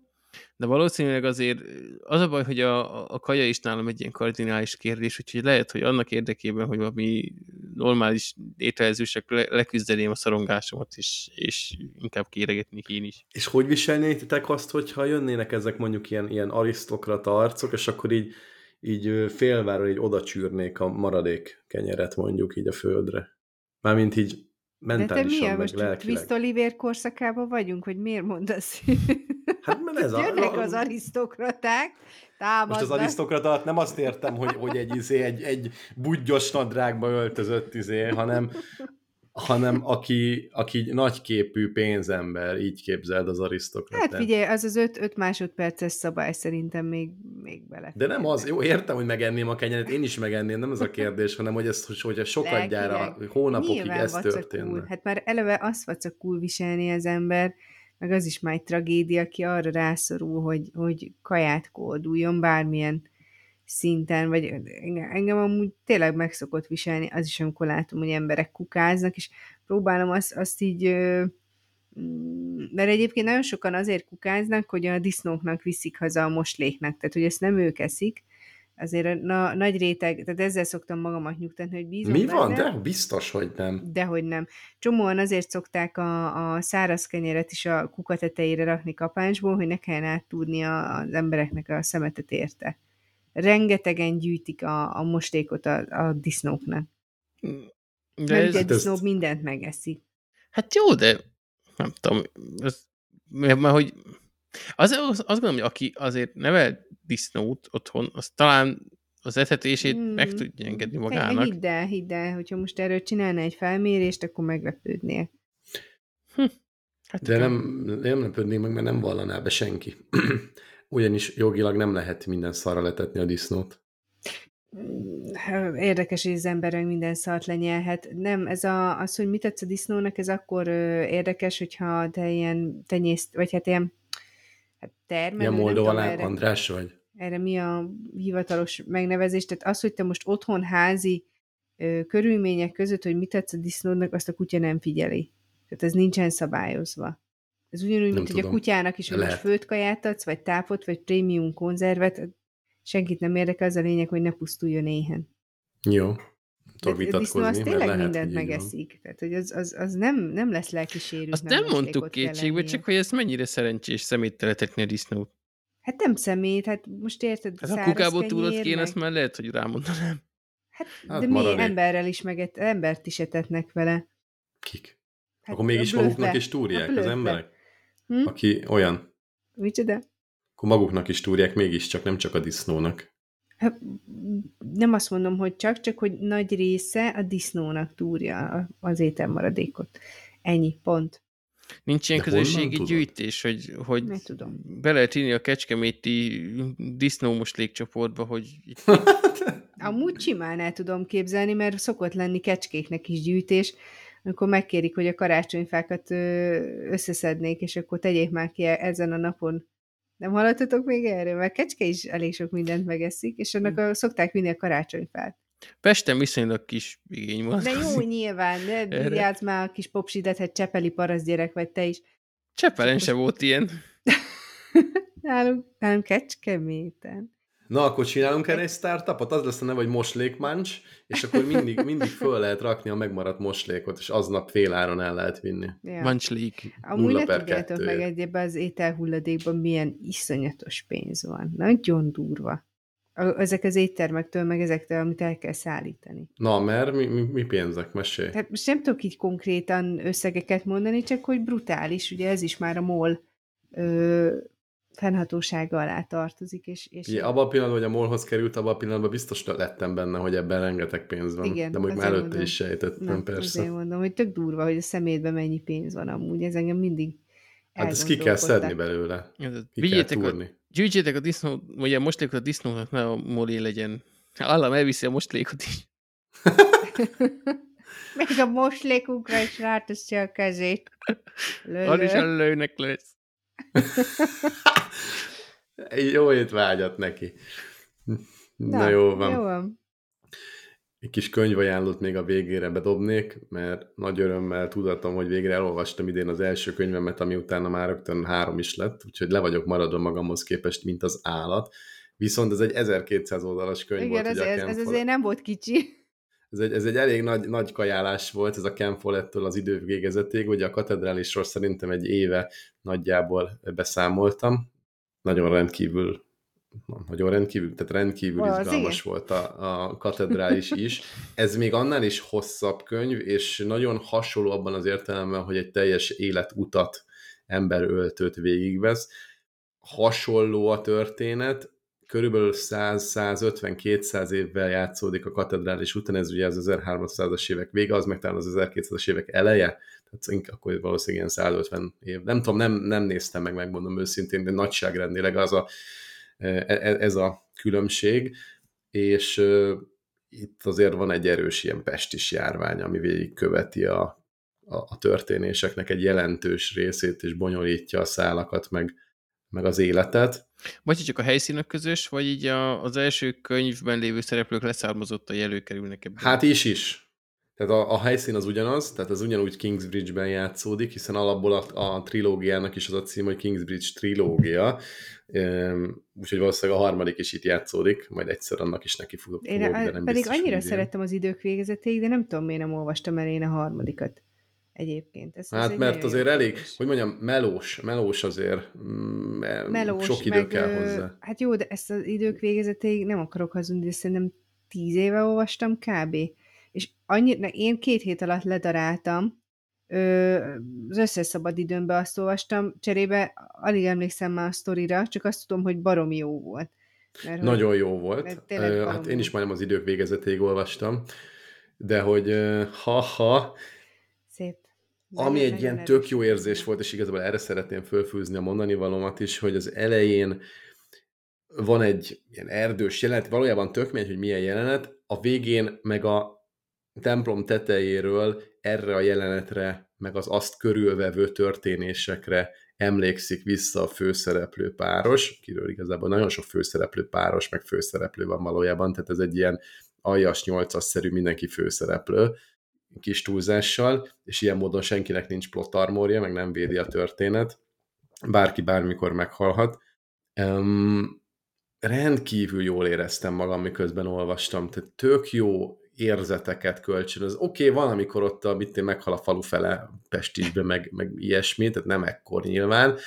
de valószínűleg azért az a baj, hogy a, a kaja is nálam egy ilyen kardinális kérdés, úgyhogy lehet, hogy annak érdekében, hogy valami normális ételezősek le, leküzdeném a szorongásomat, és, és inkább kéregetnék én is. És hogy viselnétek azt, hogyha jönnének ezek mondjuk ilyen, ilyen arisztokrata arcok, és akkor így, így félváról így oda csűrnék a maradék kenyeret mondjuk így a földre? Mármint így mentálisan, De te milyen, most Twist Oliver korszakában vagyunk, hogy miért mondasz? Hát mert ez Jönnek a, az arisztokraták, támadnak. Most az arisztokrata nem azt értem, hogy, hogy egy, izé, egy, egy budgyos nadrágba öltözött, izé, hanem, hanem aki, aki nagyképű pénzember, így képzeld az arisztokratát. Hát figyelj, az az 5 másodperces szabály szerintem még, még bele. De nem az, jó, értem, hogy megenném a kenyeret, én is megenném, nem ez a kérdés, hanem hogy ezt, hogy a sokadjára, hónapokig Nyilván ez történne. Hát már eleve azt vacakul viselni az ember, meg az is már egy tragédia, aki arra rászorul, hogy, hogy kaját kóduljon bármilyen szinten, vagy engem amúgy tényleg meg szokott viselni, az is, amikor látom, hogy emberek kukáznak, és próbálom azt, azt így, mm, mert egyébként nagyon sokan azért kukáznak, hogy a disznóknak viszik haza a mosléknak, tehát hogy ezt nem ők eszik, azért a na, nagy réteg, tehát ezzel szoktam magamat nyugtatni, hogy bízom Mi benne, van? De biztos, hogy nem. Dehogy nem. Csomóan azért szokták a, a száraz kenyeret is a kuka tetejére rakni kapásból, hogy ne kelljen áttúrni az embereknek a szemetet érte. Rengetegen gyűjtik a, a mostékot a, a disznóknak. De Mert ez, ugye a disznók ezt... mindent megeszik. Hát jó, de nem tudom, ez, mert, mert hogy az, az, azt gondolom, hogy aki azért nevel disznót otthon, az talán az etetését Hmm. meg tudja engedni magának. Hidd el, hidd el, hogyha most erről csinálna egy felmérést, akkor meglepődnél. Hát De nem, nem lepődnék meg, mert nem vallaná be senki. Ugyanis jogilag nem lehet minden szarra letetni a disznót. Mm, Érdekes, hogy az emberek minden szart lenyelhet. Nem, ez a, az, hogy mit tetsz a disznónak, ez akkor ö, érdekes, hogyha te ilyen tenyészt, vagy hát ilyen hát termelő, Ilyen Moldova András vagy? Erre mi a hivatalos megnevezés. Tehát az, hogy te most otthon házi ö, körülmények között, hogy mit tetsz a disznódnak, azt a kutya nem figyeli. Tehát ez nincsen szabályozva. Ez ugyanúgy, Nem mint hogy a kutyának is, hogy most földkaját adsz, vagy tápot, vagy prémium konzervet, senkit nem érdekel, az a lényeg, hogy ne pusztuljon éhen. Jó. Tudok a disznó vitatkozni, az tényleg lehet, mindent hogy így van. megeszik. Tehát, hogy az, az, az nem, nem lesz lelki sérült. Azt nem mondtuk kétségbe, csak hogy ez mennyire szerencsés szemétteletetni a disznót. Hát nem szemét, hát most érted, Hát ha száraz kukából tudod kenyér, kéne, meg- azt már lehet, hogy rámondanám. Hát, Hát de mi maradék. emberrel is meget, embert is etetnek vele. Kik? Hát Akkor mégis a maguknak is túrják A az emberek? Hm? Aki olyan, Micsoda? akkor maguknak is túrják mégiscsak, nem csak a disznónak. Hát, nem azt mondom, hogy csak, csak hogy nagy része a disznónak túrja a- az ételmaradékot. Ennyi, pont. Nincs ilyen De közösségi tudod? gyűjtés, hogy, hogy Nem tudom. be lehet írni a kecskeméti disznómoslék csoportba, hogy Amúgy simán el tudom képzelni, mert szokott lenni kecskéknek is gyűjtés, amikor megkérik, hogy a karácsonyfákat összeszednék, és akkor tegyék már ki e- ezen a napon. Nem hallottatok még erről? Mert kecske is elég sok mindent megeszik, és annak a, szokták vinni a karácsonyfát. Pesten viszonylag kis igény van. De jó, nyilván, de vigyázz már a kis popsidet, hát csepeli parasz gyerek vagy te is. Csepelen se volt ilyen. Nálunk, nálunk kecskeméten. Na, akkor csinálunk erre egy startupot, az lesz a neve, hogy moslékmancs, és akkor mindig, mindig föl lehet rakni a megmaradt moslékot, és aznap féláron el lehet vinni. Ja. Mancslék. Amúgy nulla ne tudjátok meg egyébben az ételhulladékban milyen iszonyatos pénz van. Nagyon durva. A- Ezek az éttermektől, meg ezektől, amit el kell szállítani. Na, mert mi, mi, mi pénzek? Mesélj. Tehát most nem tudok így konkrétan összegeket mondani, csak hogy brutális, ugye ez is már a MOL ö, fennhatósága alá tartozik, és, és Ugye, abban a pillanatban, hogy a molhoz került, abban a pillanatban biztos lettem benne, hogy ebben rengeteg pénz van. Igen, De mondjuk már előtte mondom. is sejtettem, Na, persze. azért mondom, hogy tök durva, hogy a szemétben mennyi pénz van amúgy, ez engem mindig Hát ezt ki kell szedni belőle. Ki Vigyétek kell a, túrni. Gyűjtsétek a disznót, vagy a moslékot a disznónak, ne a molé legyen. Állam elviszi a moslékot is. Még a moslékunkra is ráteszi a kezét. Az is előnek lesz. Egy Jó étvágyat neki. Na, Na, jó van. Jó van. Egy kis könyvajánlót még a végére bedobnék, mert nagy örömmel tudatom, hogy végre elolvastam idén az első könyvemet, ami utána már rögtön három is lett, úgyhogy le vagyok maradva magamhoz képest, mint az állat. Viszont ez egy 1200 oldalas könyv Igen, volt. ez, a ez, ez Follett- azért nem volt kicsi. ez egy, ez egy elég nagy, nagy kajálás volt, ez a Ken Follettől az idő végezetig, ugye a katedrálisról szerintem egy éve nagyjából beszámoltam. Nagyon rendkívül nagyon rendkívül, tehát rendkívül Az izgalmas volt a, a katedrális is. Ez még annál is hosszabb könyv, és nagyon hasonló abban az értelemben, hogy egy teljes életutat emberöltőt végigvesz. Hasonló a történet, körülbelül 100-150-200 évvel játszódik a katedrális után, ez ugye az 1300-as évek vége, az meg talán az 1200-as évek eleje, tehát akkor valószínűleg ilyen 150 év. Nem tudom, nem, nem néztem meg, megmondom őszintén, de nagyságrendileg az a, ez a különbség, és itt azért van egy erős ilyen pestis járvány, ami végigköveti a, a, a történéseknek egy jelentős részét, és bonyolítja a szálakat, meg, meg az életet. Vagy csak a helyszínök közös, vagy így a, az első könyvben lévő szereplők leszármazottai előkerülnek ebben. Hát is is. Tehát a, a helyszín az ugyanaz, tehát az ugyanúgy Kingsbridge-ben játszódik, hiszen alapból a, a trilógiának is az a cím, hogy Kingsbridge trilógia, úgyhogy valószínűleg a harmadik is itt játszódik, majd egyszer annak is neki fogok, Én fogok, de nem pedig biztos, annyira szerettem az idők végezetéig, de nem tudom, miért nem olvastam el én a harmadikat egyébként. Ez, ez Hát egy mert azért elég, kérdés. hogy mondjam, melós, melós azért, mm, Melós, sok idő meg, kell hozzá. Hát jó, de ezt az idők végezetéig nem akarok hazudni, de szerintem tíz éve olvastam kb. És annyira, én két hét alatt ledaráltam, ö, az összes szabad időmben azt olvastam, cserébe alig emlékszem már a sztorira, csak azt tudom, hogy baromi jó volt. Mert hogy- Nagyon jó volt. Ö, Hát én is majdnem az idők végezetéig olvastam, de hogy ha-ha, Szép. ami egy ilyen tök jó érzés volt, és igazából erre szeretném fölfűzni a mondani valómat is, hogy az elején van egy ilyen erdős jelenet, valójában tök megy, hogy milyen jelenet, a végén meg a templom tetejéről erre a jelenetre, meg az azt körülvevő történésekre emlékszik vissza a főszereplő páros, kiről igazából nagyon sok főszereplő páros, meg főszereplő van valójában, tehát ez egy ilyen aljas, nyolcas-szerű mindenki főszereplő, kis túlzással, és ilyen módon senkinek nincs plot armorja, meg nem védi a történet. Bárki bármikor meghalhat. Um, rendkívül jól éreztem magam, miközben olvastam, tehát tök jó érzeteket kölcsönöz. Oké, okay, van, amikor ott a, mit én, meghal a falu fele Pestisbe, meg, meg ilyesmi, tehát nem ekkor nyilván,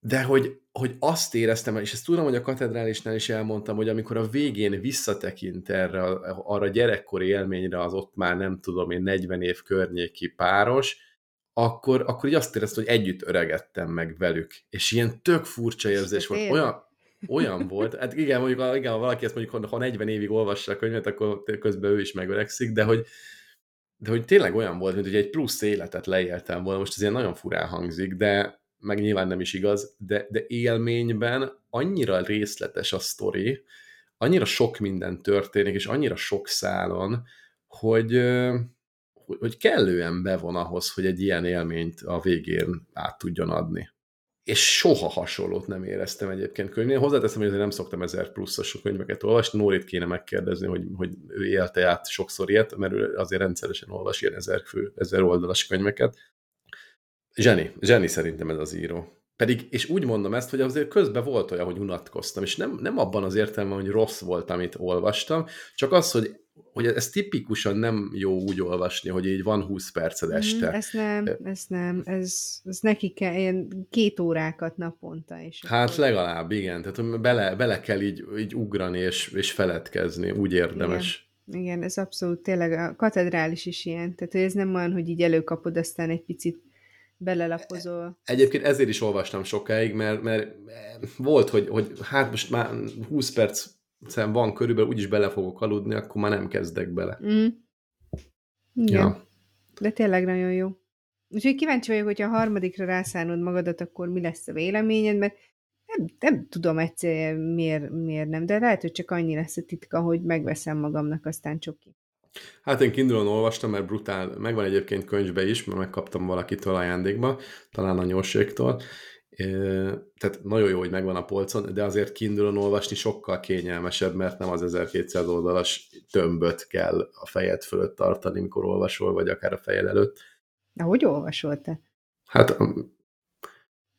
de hogy, hogy azt éreztem, és ezt tudom, hogy a katedrálisnál is elmondtam, hogy amikor a végén visszatekint erre, arra gyerekkori élményre az ott már nem tudom én 40 év környéki páros, akkor, akkor így azt éreztem, hogy együtt öregettem meg velük. És ilyen tök furcsa érzés volt. Olyan, olyan volt. Hát igen, mondjuk, igen, ha valaki ezt mondjuk, ha 40 évig olvassa a könyvet, akkor közben ő is megöregszik, de hogy, de hogy tényleg olyan volt, mint hogy egy plusz életet leéltem volna. Most ez ilyen nagyon furán hangzik, de meg nyilván nem is igaz, de, de élményben annyira részletes a sztori, annyira sok minden történik, és annyira sok szálon, hogy, hogy kellően bevon ahhoz, hogy egy ilyen élményt a végén át tudjon adni. És soha hasonlót nem éreztem egyébként könyvnél. Hozzáteszem, hogy nem szoktam ezer pluszos könyveket olvasni. Nórit kéne megkérdezni, hogy, hogy ő élte át sokszor ilyet, mert ő azért rendszeresen olvas ilyen ezer, fő, ezer oldalas könyveket. Zseni, zseni szerintem ez az író. Pedig, és úgy mondom ezt, hogy azért közben volt olyan, hogy unatkoztam, és nem, nem abban az értelemben, hogy rossz volt, amit olvastam, csak az, hogy, hogy ez tipikusan nem jó úgy olvasni, hogy így van 20 perced este. Mm, ezt nem, ezt nem. Ez, ez neki kell ilyen két órákat naponta. És Hát akkor- legalább, igen. Tehát bele, bele kell így, így ugrani és, és feledkezni, úgy érdemes. Igen, ez abszolút tényleg a katedrális is ilyen. Tehát hogy ez nem olyan, hogy így előkapod, aztán egy picit belelapozol. Egyébként ezért is olvastam sokáig, mert, mert volt, hogy, hogy hát most már 20 perc van körülbelül, úgyis bele fogok aludni, akkor már nem kezdek bele. Mm. Igen, Ja. de tényleg nagyon jó. Úgyhogy kíváncsi vagyok, hogyha a harmadikra rászánod magadat, akkor mi lesz a véleményed, mert nem, nem tudom egyszer miért, miért nem, de lehet, hogy csak annyi lesz a titka, hogy megveszem magamnak, aztán csoki. Hát én Kindle-on olvastam, mert brutál, megvan egyébként könyvbe is, mert megkaptam valakitől ajándékba, talán a nyolséktól, tehát nagyon jó, hogy megvan a polcon, de azért Kindle-on olvasni sokkal kényelmesebb, mert nem az 1200 oldalas tömböt kell a fejed fölött tartani, mikor olvasol, vagy akár a fejed előtt. Na, hogy olvasol te? Hát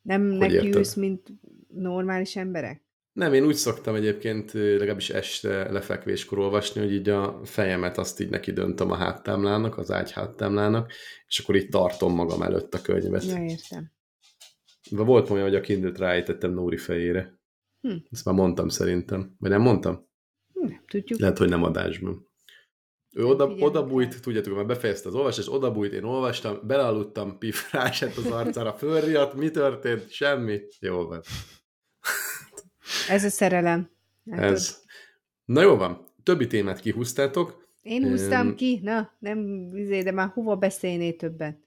Nem nekiülsz, mint normális emberek? nem, én úgy szoktam egyébként legalábbis este lefekvéskor olvasni, hogy így a fejemet azt így neki döntöm a háttámlának, az ágy háttámlának, és akkor így tartom magam előtt a könyvet. Ja, értem. De volt olyan, hogy a Kindle-t ráejtettem Nóri fejére. Hm. Ezt már mondtam szerintem. Vagy nem mondtam? Nem tudjuk. Lehet, hogy nem adásban. Ő oda, oda bújt, rá. tudjátok, már befejezte az olvasást, oda bújt, én olvastam, belealudtam, pif, rásett az arcára, fölriadt, mi történt? Semmi. Jó van. Ez a szerelem. Látod? Ez. Na jó van. Többi témát kihúztátok. Én húztam Öm. ki, na, nem, izé, de már hova beszélnél többet?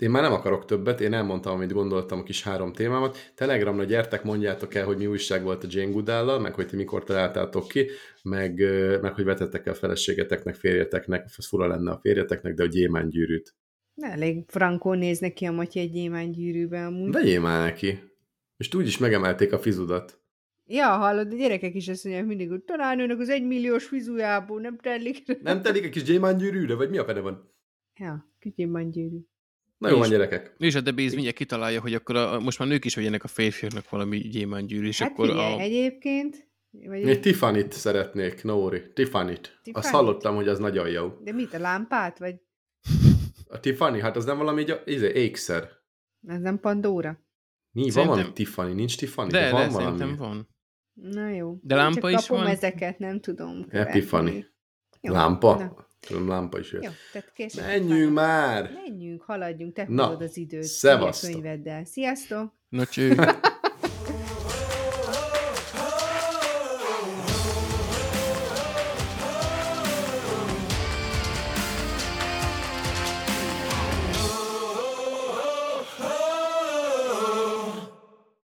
Én már nem akarok többet, én elmondtam, amit gondoltam, a kis három témámat. Telegramra gyertek, mondjátok el, hogy mi újság volt a Jane Goodállal, meg hogy ti mikor találtátok ki, meg, meg hogy vetettek el a feleségeteknek, férjeteknek, ez fura lenne a férjeteknek, de a gyémánygyűrűt. Elég frankon néz neki a matya egy gyémánygyűrűbe amúgy. Vegyél már neki. És úgy is megemelték a fizudat. Ja, hallod, a gyerekek is azt mondják mindig, hogy tanárnőnek az egymilliós fizujából nem telik. Nem telik egy kis gyémánygyűrűre, vagy mi a fene van? Ja, gyémánygyűrű. Na jó van, gyerekek. És a Debéz mindjárt kitalálja, hogy akkor a, most már nők is vegyenek a férfiaknak valami gyémánygyűrű, és Hát akkor figyelj, a... egyébként, vagy, Egy Tiffany-t szeretnék, Nóri. Tiffany-t. Azt Tiffany-t? hallottam, hogy az nagyon jó. de mit, a lámpát, vagy A Tiffany, hát az nem valami így, izé, ékszer. ez nem Pandora? Mi, van valami Tiffany, nincs Tiffany, De, de, van de valami. szerintem van. Na jó. De Én lámpa csak is kapom van? ezeket, nem tudom. Epiphany. Lámpa? Na, Tudom, lámpa is jött. jó, tehát kész. Menjünk már! Menjünk, haladjunk, te Na, az időt. szevasztok. Sziasztok! Na cső.